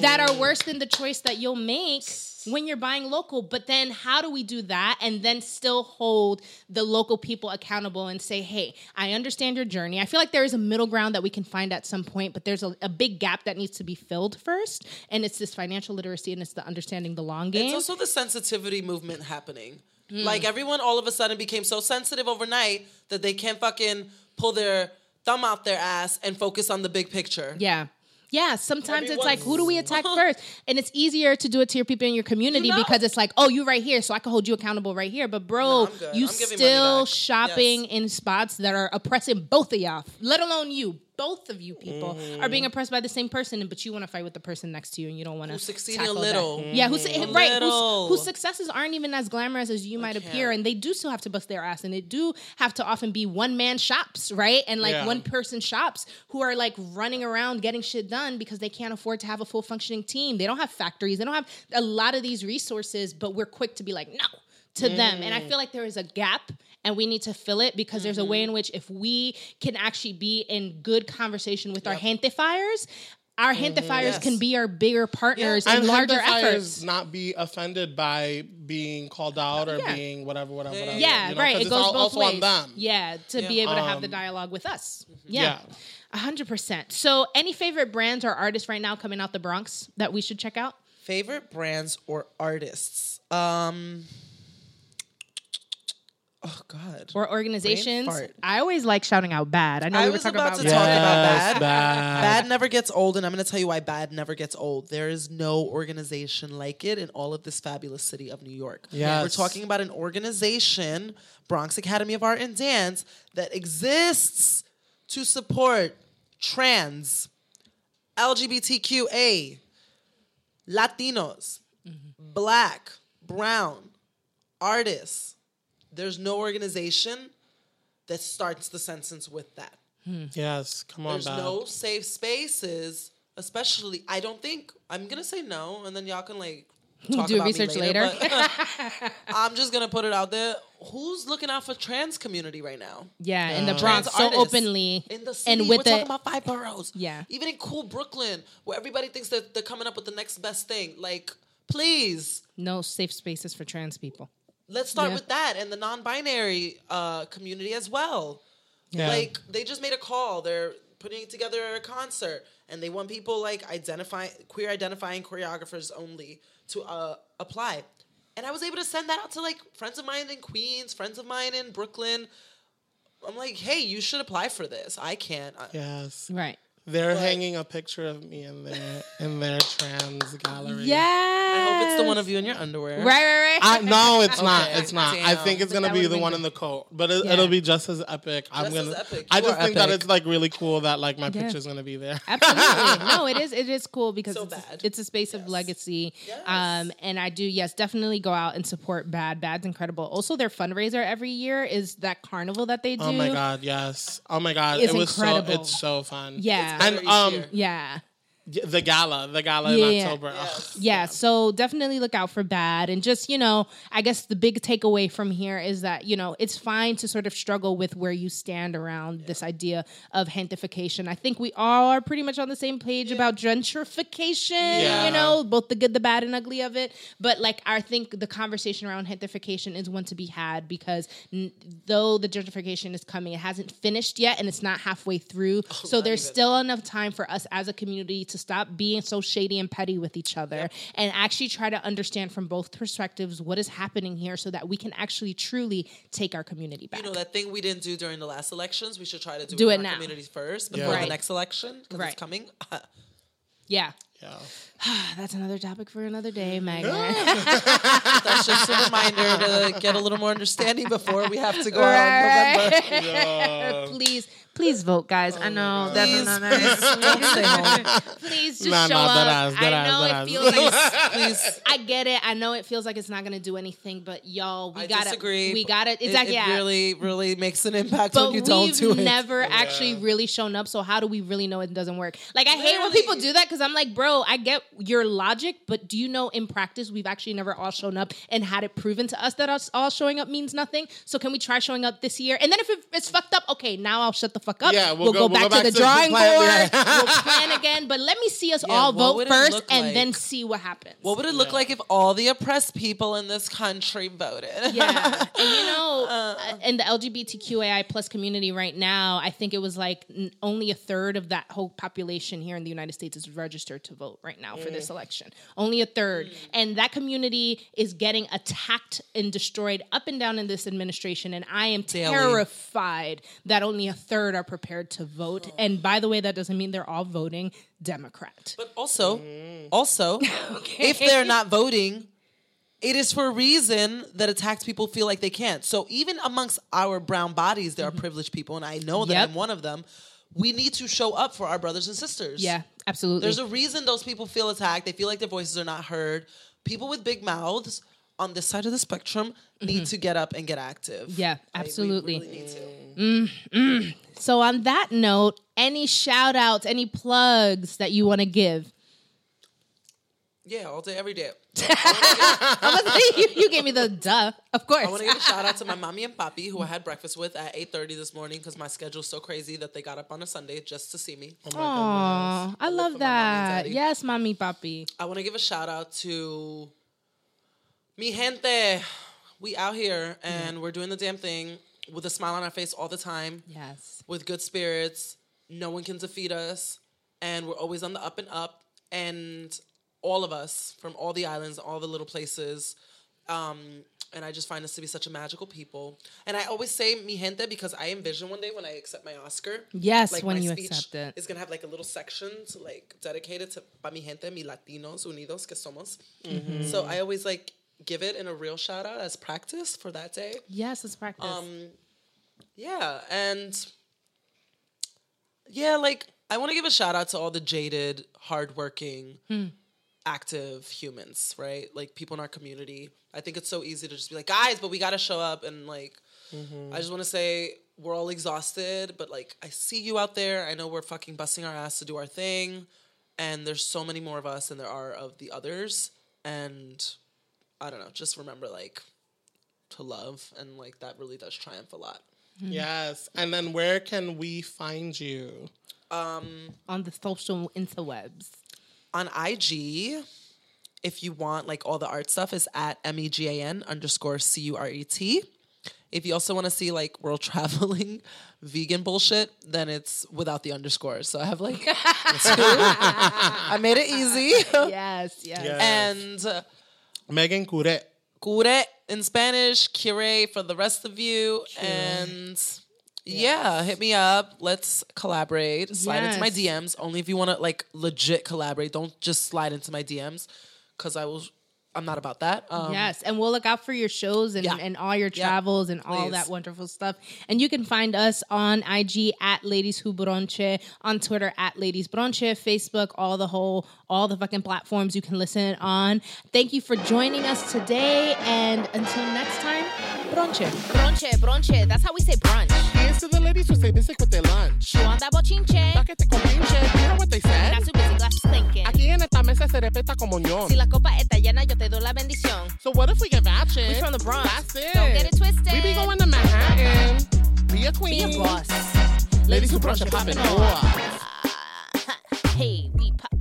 that are worse than the choice that you'll make when you're buying local. But then how do we do that and then still hold the local people accountable and say, hey, I understand your journey. I feel like there is a middle ground that we can find at some point, but there's a, a big gap that needs to be filled first. And it's this financial literacy and it's the understanding the long game.
It's also the sensitivity movement happening.
Hmm.
Like everyone all of a sudden became so sensitive overnight that they can't fucking pull their thumb out their ass and focus on the big picture.
Yeah. Yeah, sometimes it's like, who do we attack first? And it's easier to do it to your people in your community
You know?
because it's like, oh, you right here, so I can hold you accountable right here. But bro,
No,
you
I'm
still shopping
Yes.
in spots that are oppressing both of y'all, let alone you. Both of you people
Mm-hmm.
are being oppressed by the same person, but you want to fight with the person next to you, and you don't want to
succeed a little.
Yeah, who's
A
right? Whose,
little.
whose successes aren't even as glamorous as you might appear, and they do still have to bust their ass, and they do have to often be one man shops, right? And like
Yeah.
one person shops who are like running around getting shit done because they can't afford to have a full functioning team. They don't have factories. They don't have a lot of these resources, but we're quick to be like, no to them. And I feel like there is a gap and we need to fill it because there's a way in which if we can actually be in good conversation with our hantifiers, our hantifiers
Yes.
can be our bigger partners
and
in larger
identifiers
efforts.
not be offended by being called out or
Yeah.
being whatever, whatever,
Yeah,
whatever.
Yeah,
you know,
right.
'cause
It
it's
goes
al-
both
also
ways.
on them.
Yeah, to be
Yeah.
able to have the
Um,
dialogue with us.
yeah.
Yeah. A hundred percent. So, any favorite brands or artists right now coming out the Bronx that we should check out?
Favorite brands or artists? Um Oh God.
Or organizations? I always like shouting out BAAD. I know
I
we were
was
talking
about
about,
to talk about BAAD.
BAAD.
BAAD never gets old, and I'm going to tell you why BAAD never gets old. There is no organization like it in all of this fabulous city of New York.
Yes.
We're talking about an organization, Bronx Academy of Art and Dance, that exists to support trans, LGBTQA, Latinos, mm-hmm. black, brown, artists. There's no organization that starts the sentence with that.
Yes, come on,
There's
BAAD.
no safe spaces, especially. I don't think I'm gonna say no, and then y'all can like talk
Do
about
research
me later.
later.
but I'm just gonna put it out there. Who's looking out for trans community right now?
yeah, in the
Uh,
Bronx so openly
in the city.
and with
we're
the
talking about five boroughs.
Yeah.
even in cool Brooklyn, where everybody thinks that they're coming up with the next best thing. Like, please,
no safe spaces for trans people.
Let's start
Yeah.
with that and the non-binary uh, community as well.
Yeah.
Like they just made a call. They're putting together a concert, and they want people like identify queer identifying choreographers only to uh, apply. And I was able to send that out to like friends of mine in Queens, friends of mine in Brooklyn. I'm like, hey, you should apply for this. I can't.
Yes.
Right.
They're hanging a picture of me in their in their trans gallery.
Yeah.
I hope it's the one of you in your underwear.
Right, right, right.
I, no, it's not. It's not. I think it's
But
gonna be the one in the coat, but it,
Yeah.
it'll be just as epic. I'm
Just
gonna.
epic.
I just
are
think that it's like really cool that like my
Yeah.
picture's gonna be there.
Absolutely. No, it is. It is cool because
So
it's, a,
BAAD.
it's a space of legacy.
Yes.
Um, and I do, yes, definitely go out and support BAAD. BAAD's incredible. Also, their fundraiser every year is that carnival that they do.
Oh my god, yes. Oh my god,
It's
it was
incredible.
so. It's so fun.
Yeah.
Better
and um,
year.
Yeah.
Y- the gala, the gala
Yeah.
in October. Ugh.
Yes.
Yeah, so definitely look out for BAAD. And just, you know, I guess the big takeaway from here is that, you know, it's fine to sort of struggle with where you stand around this idea of gentrification. I think we all are pretty much on the same page about gentrification,
Yeah.
you know, both the good, the bad, and ugly of it. But like, I think the conversation around gentrification is one to be had because n- though the gentrification is coming, it hasn't finished yet and it's not halfway through. Oh,
so
there's
even.
still enough time for us as a community to stop being so shady and petty with each other and actually try to understand from both perspectives what is happening here so that we can actually truly take our community back.
You know that thing we didn't do during the last elections. We should try to do,
Do
it
it
in
now.
our communities first
Yeah.
before the next election because
Right.
it's coming.
yeah.
Yeah.
That's another topic for another day, Megan.
That's just a reminder to get a little more understanding before we have to go out
Right.
in November.
Yeah.
please, please vote, guys. I oh know that's
Please,
not
please don't stay home.
Please just
Nah,
show
nah,
up.
that ass, that
I know
that
it
ass.
feels like
Please,
I get it. I know it feels like it's not gonna do anything, but y'all, we
I
gotta,
disagree.
we gotta.
It-
Exactly.
It,
yeah.
really, really makes an impact
but
when you
we've
don't do it.
never actually really shown up. So how do we really know it doesn't work? Like I hate when people do that because I'm like, bro, I get your logic, but do you know in practice we've actually never all shown up and had it proven to us that us all showing up means nothing. So can we try showing up this year? And then if it's fucked up, okay, now I'll shut the fuck up.
Yeah,
we'll,
we'll
go,
go- we'll
back,
go
to the
to
drawing
plan-
board.
yeah.
we'll plan again. But let me see us
Yeah,
all vote first and
like?
then see what happens.
What would it look like if all the oppressed people in this country voted?
yeah and you know
Uh.
in the lgbtqai plus community right now i think it was like n- only a third of that whole population here in the united states is registered to vote right now for
Mm.
this election only a third and that community is getting attacked and destroyed up and down in this administration and i am
Daily.
terrified that only a third are prepared to vote and by the way that doesn't mean they're all voting democrat
But also, also, if they're not voting, it is for a reason that attacked people feel like they can't. So even amongst our brown bodies, there are privileged people, and I know that
Yep.
I'm one of them. We need to show up for our brothers and sisters.
yeah absolutely
There's a reason those people feel attacked. They feel like their voices are not heard. People with big mouths on this side of the spectrum need to get up and get active.
Mm-hmm. Yeah,
Like, we
absolutely.
really need to. Mm, mm.
So on that note, any shout outs, any plugs that you want to give?
Yeah, all day, every day.
I was like, you, you gave me the duh, of course.
I want to give a shout out to my mommy and papi who I had breakfast with at 8.30 this morning because my schedule's so crazy that they got up on a Sunday just to see me.
Oh Aw, I
live
love
for mommy
that. Yes, mommy, papi.
I want to give a shout out to mi gente. We out here and we're doing the damn thing with a smile on our face all the time,
Yes.
with good spirits. No one can defeat us, and we're always on the up and up. And all of us from all the islands, all the little places. Um, and I just find us to be such a magical people. And I always say mi gente because I envision one day when I accept my Oscar.
Yes, like
when
you accept it.
is gonna have like a little section to like dedicated to pa mi gente, mi latinos unidos que somos.
Mm-hmm.
So I always like give it in a real shout out as practice for that day.
Yes, it's practice.
Um, yeah, and yeah, like I want to give a shout out to all the jaded, hardworking,
Hmm.
active humans, right? Like people in our community. I think it's so easy to just be like, guys, but we got to show up and like. I just want to say we're all exhausted, but like I see you out there. I know we're fucking busting our ass to do our thing, and there's so many more of us than there are of the others. And I don't know, just remember like to love, and like that really does triumph a lot.
Yes. And then where can we find you?
Um on the social interwebs.
on IG, if you want like all the art stuff, is at M E G A N underscore C U R E T. If you also want to see like world traveling vegan bullshit, then it's without the underscore. So I have like two. I made it easy.
Yes, yes.
Yes.
and uh,
Megan Cure.
cure in Spanish, cure for the rest of you. And Yeah, hit me up. Let's collaborate. Slide into my DMs only if you want to like legit collaborate. Don't just slide into my DMs because I will. I'm not about that. Um,
yes, and we'll look out for your shows and,
Yeah.
and all your
Yeah.
travels and all that wonderful stuff. And you can find us on IG at Ladies Who Bronche, on Twitter at Ladies Bronche, Facebook, all the whole, all the fucking platforms you can listen on. Thank you for joining us today, and until next time, Bronche.
Bronche, bronche. That's how we say brunch.
Here's to the ladies who say basic with their lunch.
You want that bochinche?
Paquete con pinche, you hear what they said?
Got too busy glasses clinking.
Aquí en esta mesa se respeta como ñón.
Si la copa está llena, yo te doy la bendición.
So what if we get vouchers?
We from the Bronx.
That's it.
Don't get it twisted.
We be going to Manhattan. Be a queen.
Be a boss.
Ladies who brunch and poppin' off.
Hey, we pop.